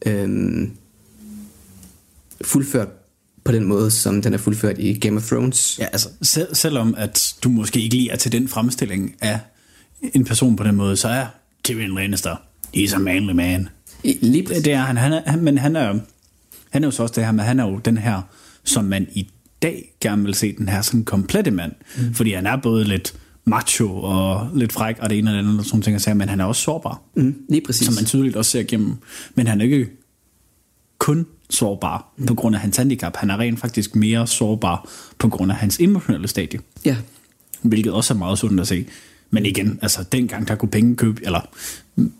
øhm, fuldført på den måde, som den er fuldført i Game of Thrones. Ja, altså, selv, selvom at du måske ikke lige er til den fremstilling af en person på den måde, så er Tyrion Lannister, he's a manly man. I, lige Det, præcis. det er han, han er, han, men han er, han er jo så også det her, men han er jo den her, som man i dag gerne vil se, den her sådan komplette mand. Mm. Fordi han er både lidt macho og lidt fræk og det ene det andet, og sådan ting men han er også sårbar. Mm, lige præcis. som man tydeligt også ser igennem. Men han er ikke kun sårbar på grund af hans handicap. Han er rent faktisk mere sårbar på grund af hans emotionelle stadie. Ja, Hvilket også er meget sundt at se. Men igen, altså dengang der kunne penge købe, eller mm,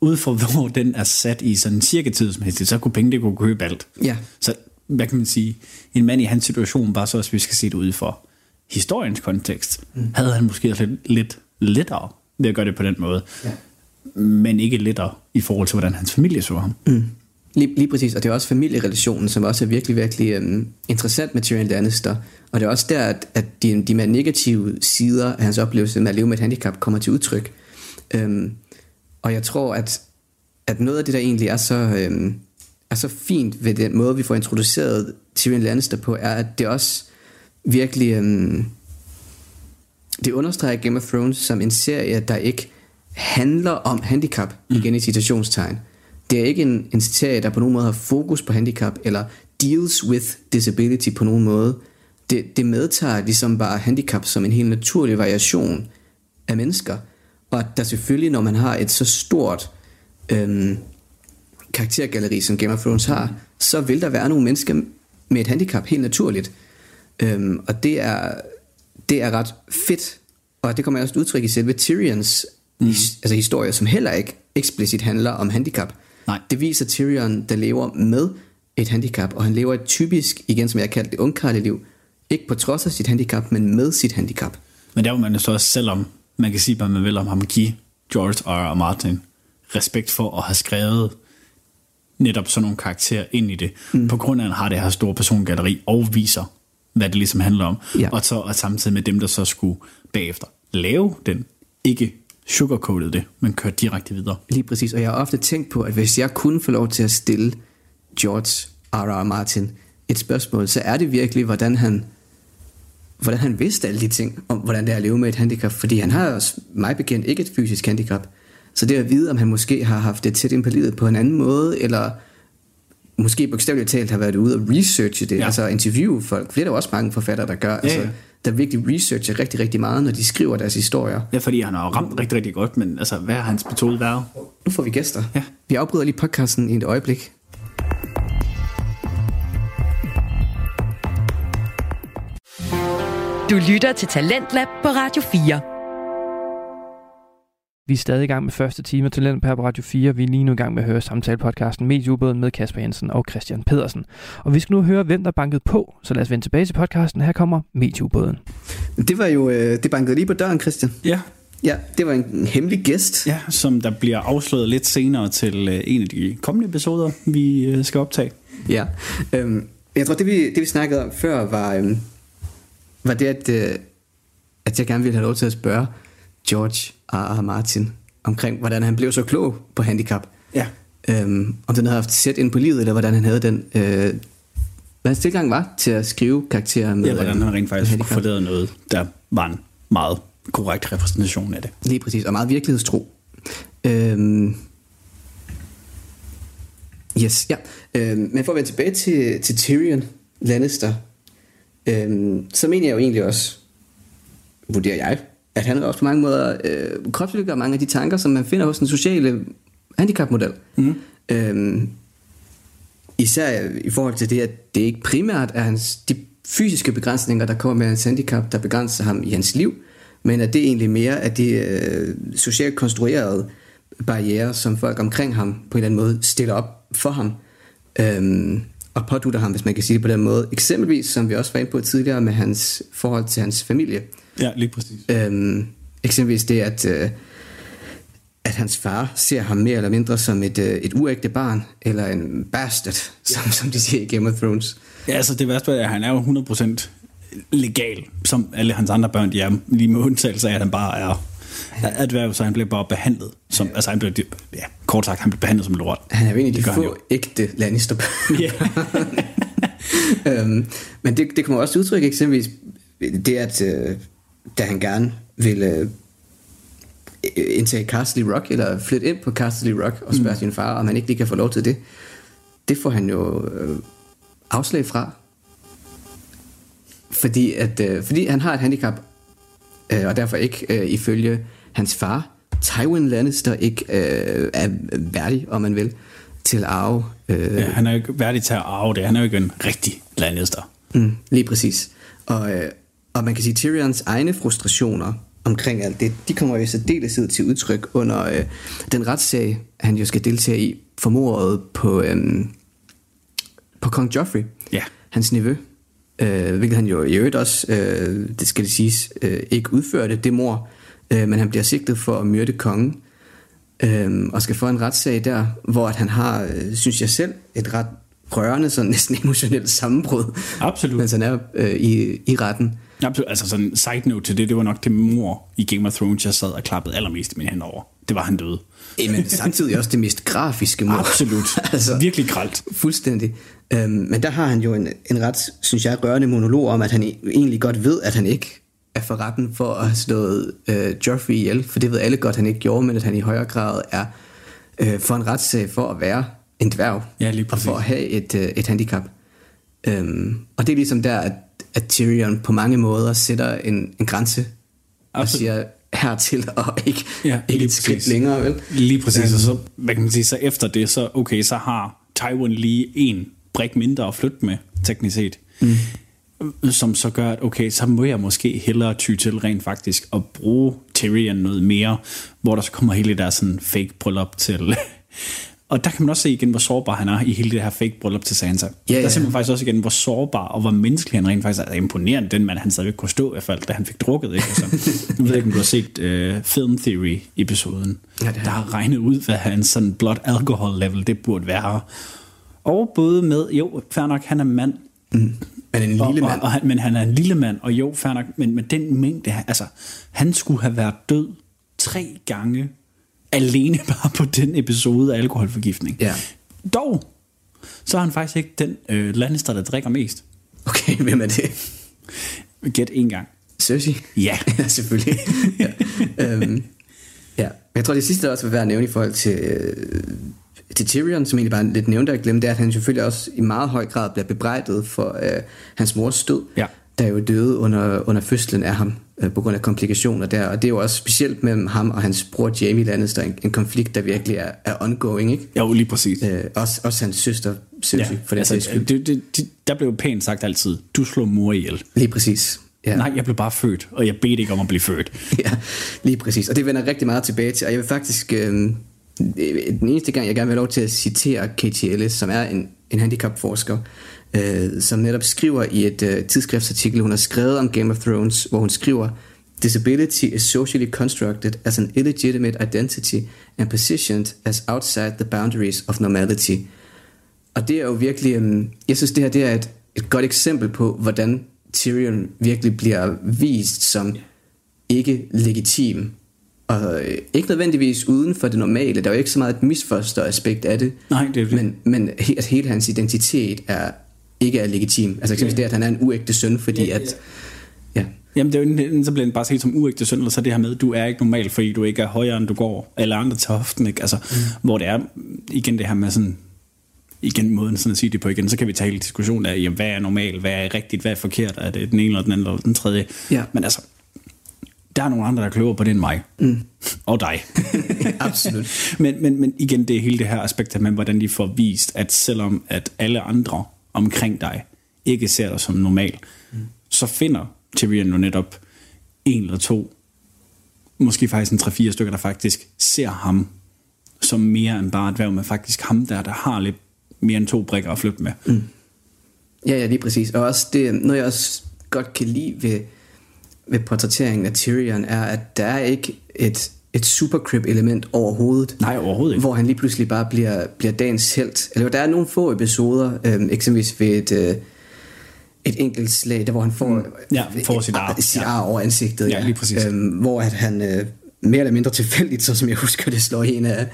ud fra hvor den er sat i sådan cirka tidsmæssigt, så kunne penge det kunne købe alt. Ja. Så hvad kan man sige, en mand i hans situation, bare så hvis vi skal se det ud for historiens kontekst, mm. havde han måske også lidt, lidt lettere ved at gøre det på den måde. Ja. Men ikke lettere i forhold til, hvordan hans familie så ham. Mm. Lige, lige præcis, og det er også familierelationen, som også er virkelig, virkelig øhm, interessant med Tyrion Lannister. Og det er også der, at, at de, de mere negative sider af hans oplevelse med at leve med et handicap kommer til udtryk. Øhm, og jeg tror, at, at noget af det, der egentlig er så, øhm, er så fint ved den måde, vi får introduceret Tyrion Lannister på, er, at det også virkelig... Øhm, det understreger Game of Thrones som en serie, der ikke handler om handicap, mm. igen i citationstegn. Det er ikke en, en serie, der på nogen måde har fokus på handicap, eller deals with disability på nogen måde. Det, det medtager ligesom bare handicap som en helt naturlig variation af mennesker. Og der selvfølgelig, når man har et så stort øhm, karaktergalleri, som Game of Thrones har, så vil der være nogle mennesker med et handicap helt naturligt. Øhm, og det er, det er ret fedt, og det kommer også til udtryk i selve Tyrions mm. his, altså historie, som heller ikke eksplicit handler om handicap. Nej. Det viser Tyrion, der lever med et handicap, og han lever et typisk, igen som jeg har kaldt det, ungkarligt liv. Ikke på trods af sit handicap, men med sit handicap. Men der må man jo så også, selvom man kan sige, hvad man vil om ham, give George R. R. Martin respekt for at have skrevet netop sådan nogle karakterer ind i det, mm. på grund af, at han har det her store persongalleri og viser, hvad det ligesom handler om. Ja. Og så og samtidig med dem, der så skulle bagefter lave den, ikke sugarcoated det, men køre direkte videre. Lige præcis, og jeg har ofte tænkt på, at hvis jeg kunne få lov til at stille George R. R. Martin et spørgsmål, så er det virkelig, hvordan han, hvordan han vidste alle de ting, om hvordan det er at leve med et handicap, fordi han har også mig bekendt ikke et fysisk handicap. Så det at vide, om han måske har haft det tæt ind på livet på en anden måde, eller måske bogstaveligt talt har været ude og researche det, Ja. ja. altså interviewe folk, for det er der også mange forfattere, der gør, altså, ja. der virkelig researcher rigtig, rigtig meget, når de skriver deres historier. Ja, fordi han har jo ramt rigtig, rigtig godt, men altså, hvad har hans metode været? Nu får vi gæster. Ja. Vi afbryder lige podcasten i et øjeblik. Du lytter til Talentlab på Radio 4. Vi er stadig i gang med første time af Talent på Radio 4. Vi er lige nu i gang med at høre samtalepodcasten Medieubåden med Kasper Jensen og Christian Pedersen. Og vi skal nu høre, hvem der bankede på. Så lad os vende tilbage til podcasten. Her kommer Medieubåden. Det var jo, øh, det bankede lige på døren, Christian. Ja, Ja, det var en, en hemmelig gæst. ja, som der bliver afsløret lidt senere til øh, en af de kommende episoder, vi øh, skal optage. Ja. Øhm, jeg tror, det vi, det vi snakkede om før, var, øhm, var det, at, øh, at jeg gerne ville have lov til at spørge George R. R. Martin omkring, hvordan han blev så klog på handicap. Ja. Øhm, om den havde haft sæt ind på livet, eller hvordan han havde den... Øh, hvad hans tilgang var til at skrive karakterer med Ja, hvordan han rent faktisk handicap. forladet noget, der var en meget korrekt repræsentation af det. Lige præcis, og meget virkelighedstro. Øhm, yes, ja. Øhm, men for at vende tilbage til, til Tyrion Lannister, øhm, så mener jeg jo egentlig også, vurderer jeg, at han også på mange måder øh, kropsliggør mange af de tanker, som man finder hos den sociale handicapmodel. Mm. Øhm, især i forhold til det, at det ikke primært er hans, de fysiske begrænsninger, der kommer med hans handicap, der begrænser ham i hans liv, men at det egentlig mere er de øh, socialt konstruerede barriere, som folk omkring ham på en eller anden måde stiller op for ham, øhm, og pådutter ham, hvis man kan sige det på den måde. Eksempelvis, som vi også var inde på tidligere, med hans forhold til hans familie. Ja, lige præcis. Øhm, eksempelvis det, at, øh, at hans far ser ham mere eller mindre som et, øh, et uægte barn, eller en bastard, som, som de siger i Game of Thrones. Ja, altså det værste er, at han er jo 100% legal, som alle hans andre børn, de er lige med undtagelse af, at han bare er at han bliver bare behandlet som, altså han bliver, ja, kort sagt, han bliver behandlet som lort. Han er jo en af de få ægte lannister Ja. øhm, men det, det kommer også udtryk eksempelvis det, at øh, da han gerne ville øh, indtage Castle Rock, eller flytte ind på Castle Rock og spørge mm. sin far, om han ikke lige kan få lov til det, det får han jo øh, afslag fra. Fordi, at, øh, fordi han har et handicap, øh, og derfor ikke øh, ifølge hans far, Tywin Lannister, ikke øh, er værdig, om man vil, til at arve øh, ja, han er jo ikke værdig til at arve det. Han er jo ikke en rigtig Lannister. Mm, lige præcis. Og, øh, og man kan sige, Tyrions egne frustrationer omkring alt det, de kommer jo i særdeleshed til udtryk under øh, den retssag, han jo skal deltage i for mordet på, øh, på kong Joffrey, Ja. hans nevø. Øh, hvilket han jo i øvrigt også, øh, det skal det siges, øh, ikke udførte det mor, øh, men han bliver sigtet for at myrde kongen, øh, og skal få en retssag der, hvor at han har, øh, synes jeg selv, et ret rørende, sådan næsten emotionelt sammenbrud, Absolut. mens han er øh, i, i retten. Absolut. Altså sådan en side note til det, det var nok det mor i Game of Thrones, jeg sad og klappede allermest i mine hænder over. Det var han døde. Men samtidig også det mest grafiske mor. Absolut. altså, Virkelig gralt. Fuldstændig. Øhm, men der har han jo en, en ret, synes jeg, rørende monolog om, at han e- egentlig godt ved, at han ikke er for retten for at have slået øh, Joffrey ihjel, for det ved alle godt, han ikke gjorde, men at han i højere grad er øh, for en retssag for at være en dværg, Ja, lige og for at præcis. have et, øh, et handicap. Øhm, og det er ligesom der, at, at Tyrion på mange måder sætter en, en grænse og Absolut. siger hertil og ikke, Ja, ikke et skridt præcis. længere, vel? Lige præcis, og så, hvad kan man sige, så efter det, så okay, så har Taiwan lige en brik mindre at flytte med, teknisk set. Mm. Som så gør, at okay, så må jeg måske hellere ty til rent faktisk at bruge Tyrion noget mere, hvor der så kommer hele der sådan fake bryllup til, Og der kan man også se igen, hvor sårbar han er i hele det her fake bryllup til Sansa. Ja, Der ser man faktisk også igen, hvor sårbar og hvor menneskelig han rent faktisk er. Imponerende, den mand, han stadigvæk kunne stå i hvert fald, da han fik drukket. Ikke? Altså, nu ved jeg ikke, om du har set uh, Film Theory-episoden, Ja, der har regnet ud, hvad hans sådan blood alcohol level det burde være. Og både med, jo, fair nok, han er mand, Men en lille og, mand. Og, og han, men han er en lille mand, og jo, fair nok, men med den mængde, altså, han skulle have været død tre gange, alene bare på den episode af alkoholforgiftning. Ja. Dog, så er han faktisk ikke den øh, Lannister, der drikker mest. Okay, hvem er det? Gæt en gang. Cersei? Ja. ja, selvfølgelig. ja. Øhm, ja. Jeg tror, det sidste, der også vil være at nævne i forhold til, øh, til Tyrion, som egentlig bare lidt nævnte at glemme, det er, at han selvfølgelig også i meget høj grad bliver bebrejdet for øh, hans mors død, Ja. der jo døde under, under fødslen af ham, øh, på grund af komplikationer der. Og det er jo også specielt mellem ham og hans bror Jamie Lannister, en, en konflikt, der virkelig er, er ongoing, ikke? Jo, lige præcis. Øh, også, også hans søster, Cersei, ja, for den altså, skyld. det, det, det, der blev pænt sagt altid, du slår mor ihjel. Lige præcis. Ja. Ja. Nej, jeg blev bare født, og jeg bedte ikke om at blive født. Ja, lige præcis. Og det vender rigtig meget tilbage til. Og jeg vil faktisk... Øh, den eneste gang, jeg gerne vil have lov til at citere Katie Ellis, som er en, en handicapforsker, øh, som netop skriver i et øh, tidsskriftsartikel, hun har skrevet om Game of Thrones, hvor hun skriver, Disability is socially constructed as an illegitimate identity and positioned as outside the boundaries of normality. Og det er jo virkelig, øhm, jeg synes det her det er et, et godt eksempel på, hvordan Tyrion virkelig bliver vist som ikke legitim. Og ikke nødvendigvis uden for det normale. Der er jo ikke så meget et misforstået aspekt af det. Nej, det er det. Men, men he- hele hans identitet er ikke er legitim. Altså eksempelvis det, at han er en uægte søn, fordi at... Ja, Jamen, det er jo enten så bliver den bare set som uægte søn, eller så det her med, du er ikke normal, fordi du ikke er højere, end du går, eller andre til hoften, ikke? Altså, mm. hvor det er, igen det her med sådan, igen måden sådan at sige det på igen, så kan vi tage hele diskussionen af, jamen, hvad er normalt, hvad er rigtigt, hvad er forkert, er det den ene eller den anden eller den tredje. Ja. Men altså, der er nogle andre, der er klogere på det end mig. Mm. Og dig. absolut. men, men, men igen, det er hele det her aspekt med, hvordan de får vist, at selvom at alle andre omkring dig ikke ser dig som normal, mm. så finder Tyrion jo netop en eller to, måske faktisk en tre-fire stykker, der faktisk ser ham som mere end bare et dværg, men faktisk ham der, der har lidt mere end to brikker at flytte med. Mm. Ja, ja, lige præcis. Og også det, noget jeg også godt kan lide ved, ved portrætteringen af Tyrion, er, at der er ikke et, et supercrip element overhovedet. Nej, overhovedet ikke. Hvor han lige pludselig bare bliver, bliver dagens held. Eller der er nogle få episoder, øhm, eksempelvis ved et, øh, et enkelt slag, der hvor han får, Mm. Ja, får sit ar. sit Ja. ar over ansigtet. Ja, lige præcis. Øhm, hvor at han øh, mere eller mindre tilfældigt, så som jeg husker det, slår en af,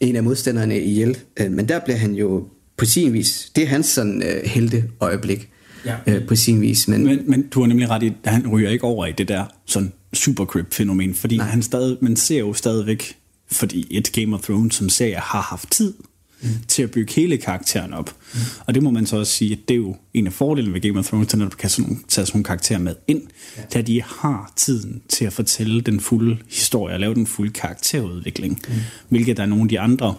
en af modstanderne ihjel. Øh, men der bliver han jo på sin vis, det er hans sådan øh, helte øjeblik Ja. øh, på sin vis. Men, Men, men du har nemlig ret i, at han ryger ikke over i det der sådan supercrip-fænomen, fordi Nej. han stadig, man ser jo stadigvæk, fordi et Game of Thrones som serie har haft tid mm. til at bygge hele karakteren op. Mm. Og det må man så også sige, at det er jo en af fordelene ved Game of Thrones, at du kan sådan, tage sådan nogle karakterer med ind, ja. da de har tiden til at fortælle den fulde historie og lave den fulde karakterudvikling. Mm. Hvilket der er nogle af de andre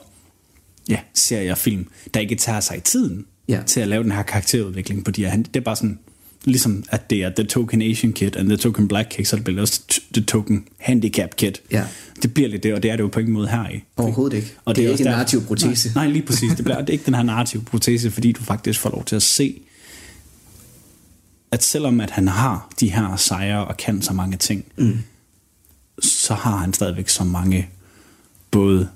ja, serier og film, der ikke tager sig i tiden Ja. til at lave den her karakterudvikling på de her. han- Det er bare sådan, ligesom at det er The Token Asian Kid and The Token Black Kid, så er det bliver også The Token Handicap Kid. Ja. Det bliver lidt det, og det er det jo på ingen måde her i. Overhovedet ikke. Og Det er også ikke en narrativ protese. Nej, nej, lige præcis. Det, bliver, det er ikke den her narrative protese, fordi du faktisk får lov til at se, at selvom at han har de her sejre og kan så mange ting, mm. så har han stadigvæk så mange både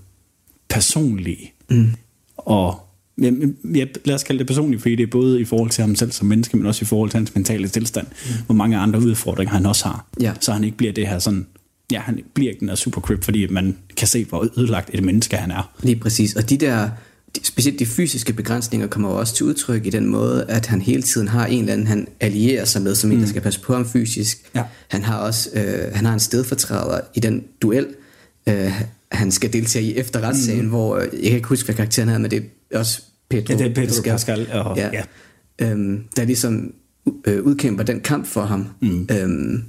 personlige mm. og ja, ja, lad os kalde det personligt, fordi det er både i forhold til ham selv som menneske, men også i forhold til hans mentale tilstand, mm. hvor mange andre udfordringer han også har. Ja. Så han ikke bliver det her sådan, ja, han bliver ikke den der supercrypt, fordi man kan se, hvor ødelagt et menneske han er. Lige præcis. Og de der, de- specielt de fysiske begrænsninger kommer jo også til udtryk i den måde, at han hele tiden har en eller anden, han allierer sig med, som en, der skal passe på ham fysisk. Ja. Han har også øh, han har en stedfortræder i den duel, øh, han skal deltage i efter retssagen, mm. hvor, øh, jeg kan ikke huske, hvad karakteren hedder, men det er også Pedro, Ja, det er Pedro Pascal. Pascal, og- ja. ja. Øhm, der ligesom øh, udkæmper den kamp for ham. Mm. Øhm,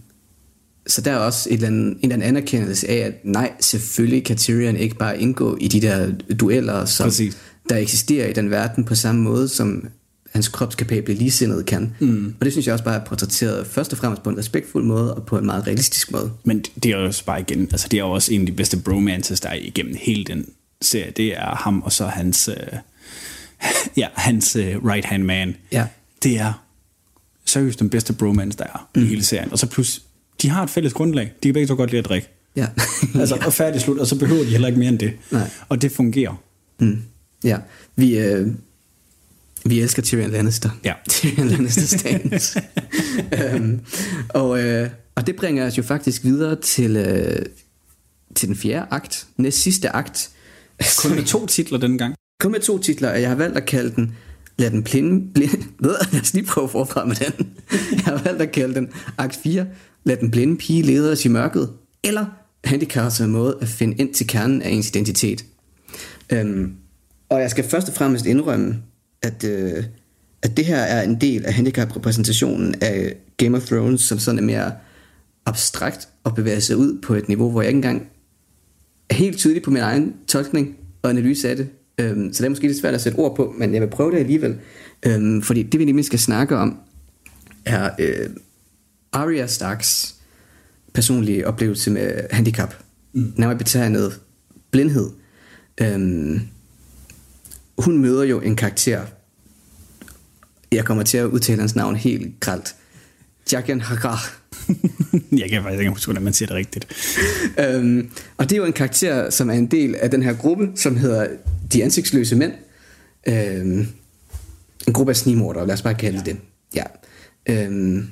så der er også et eller andet, en eller anden anerkendelse af, at nej, selvfølgelig kan Tyrion ikke bare indgå i de der dueller, som Præcis. der eksisterer i den verden på samme måde, som hans kropskapable ligesindede kan. Mm. Og det synes jeg også bare er portrætteret først og fremmest på en respektfuld måde, og på en meget realistisk måde. Men det er jo også bare igen, altså det er jo også en af de bedste bromances, der er igennem hele den serie, det er ham og så hans, øh, ja, hans øh, right hand man. Ja. Det er seriøst den bedste bromance, der er mm. i hele serien. Og så plus, de har et fælles grundlag. De kan begge så godt lide at drikke. Ja. Altså, og færdig slut, og så behøver de heller ikke mere end det. Nej. Og det fungerer. Mm. Ja, vi, øh, vi elsker Tyrion Lannister. Ja. Tyrion Lannister stands. øhm, og, øh, og det bringer os jo faktisk videre til, øh, til den fjerde akt, næst sidste akt. Kun med to titler den gang. Kun med to titler, og jeg har valgt at kalde den Lad den blinde... blinde lad os lige prøve forfra med den. Jeg har valgt at kalde den Akt 4. Lad den blinde pige lede os i mørket. Eller handicap som en måde at finde ind til kernen af ens identitet. Øhm, og jeg skal først og fremmest indrømme, at, øh, at det her er en del af handicap-repræsentationen af Game of Thrones, som sådan er mere abstrakt og bevæger sig ud på et niveau, hvor jeg ikke engang er helt tydelig på min egen tolkning og analyse af det. Øhm, så det er måske lidt svært at sætte ord på, men jeg vil prøve det alligevel. Øhm, fordi det vi nemlig skal snakke om, er øh, Arya Starks personlige oplevelse med handicap. Mm. Nærmere betegnet blindhed. Øhm, hun møder jo en karakter, jeg kommer til at udtale hans navn helt gralt. Jaqen Hagar. jeg kan faktisk ikke huske, hvordan man siger det rigtigt. øhm, og det er jo en karakter, som er en del af den her gruppe, som hedder De Ansigtsløse Mænd. Øhm, en gruppe af snimordere, lad os bare kalde ja. det. Ja. Øhm,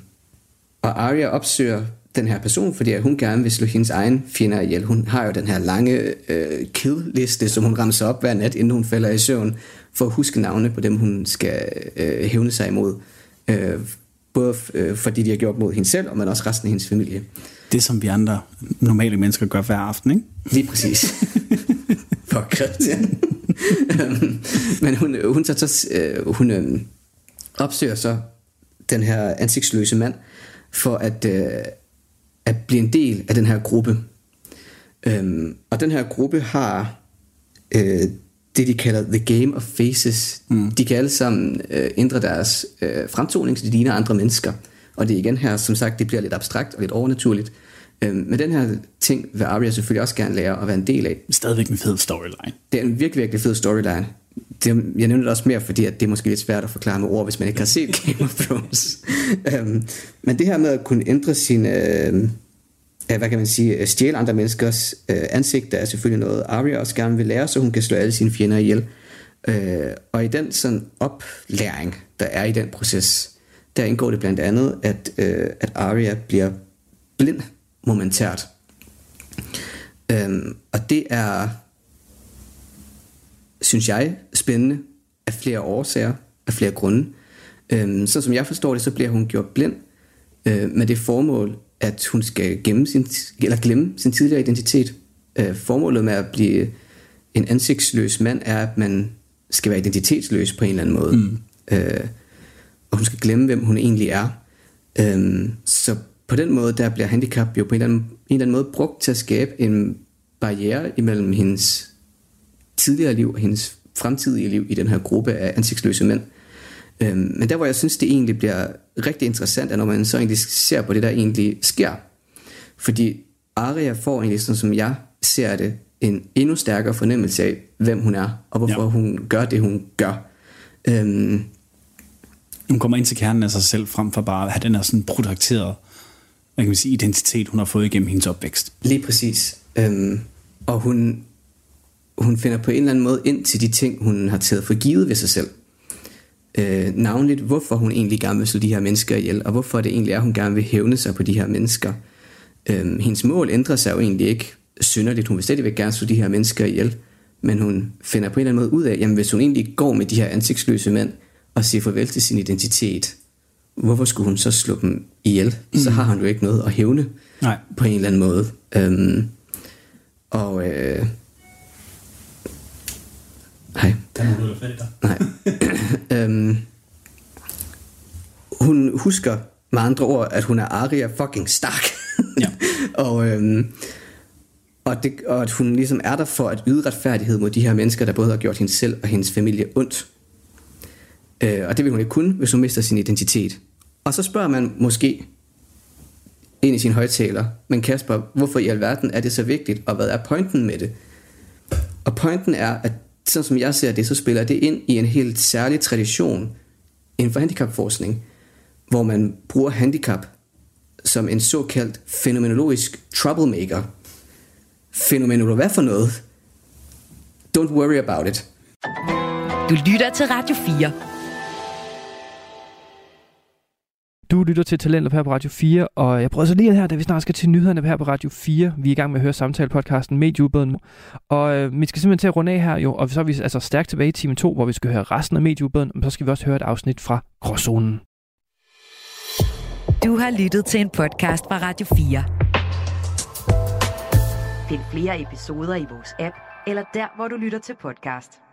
og Arya opsøger den her person, fordi hun gerne vil slå hendes egen fjender ihjel. Hun har jo den her lange øh, kill-liste, som hun ramser op hver nat, inden hun falder i søvn, for at huske navne på dem, hun skal øh, hævne sig imod. Øh, både øh, fordi de har gjort mod hende selv, og men også resten af hendes familie. Det, som vi andre normale mennesker gør hver aften, ikke? Lige præcis. For Christian. men hun, hun, tager så, øh, hun øh, opsøger så den her ansigtsløse mand, for at, øh, at blive en del af den her gruppe. Øhm, og den her gruppe har øh, det, de kalder The Game of Faces. Mm. De kan alle sammen øh, ændre deres øh, fremtoning, så de ligner andre mennesker. Og det er igen her, som sagt, det bliver lidt abstrakt og lidt overnaturligt. Øhm, men den her ting vil Arya selvfølgelig også gerne lære at være en del af. Stadigvæk en fed storyline. Det er en virkelig, virkelig fed storyline. Det, jeg nævner det også mere, fordi at det er måske lidt svært at forklare med ord, hvis man ikke har set Game of Thrones. øhm, men det her med at kunne ændre sine... Øh, hvad kan man sige, stjæle andre menneskers øh, ansigter er selvfølgelig noget, Arya også gerne vil lære, så hun kan slå alle sine fjender ihjel. Øh, og i den sådan oplæring, der er i den proces, der indgår det blandt andet, at, øh, at Arya bliver blind momentært. Øhm, og det er, synes jeg, spændende af flere årsager, af flere grunde. Øhm, så som jeg forstår det, så bliver hun gjort blind øh, med det formål, at hun skal gemme sin, eller glemme sin tidligere identitet. Øh, formålet med at blive en ansigtsløs mand er, at man skal være identitetsløs på en eller anden måde. Mm. Øh, og hun skal glemme, hvem hun egentlig er. Øh, så på den måde, der bliver handicap jo på en eller, anden, en eller anden måde brugt til at skabe en barriere imellem hendes tidligere liv og hendes fremtidige liv i den her gruppe af ansigtsløse mænd. Øhm, men der hvor jeg synes det egentlig bliver rigtig interessant er når man så egentlig ser på det der egentlig sker. Fordi Aria får egentlig sådan som jeg ser det en endnu stærkere fornemmelse af hvem hun er og hvorfor ja. hun gør det hun gør. Øhm, hun kommer ind til kernen af sig selv frem for bare at have den her sådan produkteret hvad kan man sige, identitet, hun har fået igennem hendes opvækst. Lige præcis. Øhm, og hun, hun finder på en eller anden måde ind til de ting, hun har taget for givet ved sig selv. Øh, navnligt, hvorfor hun egentlig gerne vil slå de her mennesker ihjel, og hvorfor det egentlig er, hun gerne vil hævne sig på de her mennesker. Øh, hendes mål ændrer sig jo egentlig ikke synderligt. Hun vil stadigvæk gerne slå de her mennesker ihjel, men hun finder på en eller anden måde ud af, jamen hvis hun egentlig går med de her ansigtsløse mænd og siger farvel til sin identitet, hvorfor skulle hun så slå dem ihjel? Mm. Så har hun jo ikke noget at hævne Nej. på en eller anden måde. Øhm, og øh, hej. Nej. øhm, hun husker med andre ord, at hun er Arya fucking Stark. ja. og, øhm, og, det, og at hun ligesom er der for at yde retfærdighed mod de her mennesker, der både har gjort hende selv og hendes familie ondt. Øh, og det vil hun ikke kunne, hvis hun mister sin identitet. Og så spørger man måske ind i sin højtaler, men Kasper, hvorfor i alverden er det så vigtigt, og hvad er pointen med det? Og pointen er, at sådan som jeg ser det, så spiller det ind i en helt særlig tradition inden for handicapforskning, hvor man bruger handicap som en såkaldt fænomenologisk troublemaker. Fænomenolog, hvad for noget? Don't worry about it. Du lytter til Radio 4. Du lytter til Talentet her på Radio 4, og jeg prøver så lige her, da vi snart skal til nyhederne her på Radio 4. Vi er i gang med at høre samtale-podcasten Medieubåden. Og øh, vi skal simpelthen til at runde af her jo, og så er vi altså stærkt tilbage i time 2, hvor vi skal høre resten af Medieubåden, men så skal vi også høre et afsnit fra Gråzonen. Du har lyttet til en podcast fra Radio 4. Find flere episoder i vores app, eller der, hvor du lytter til podcast.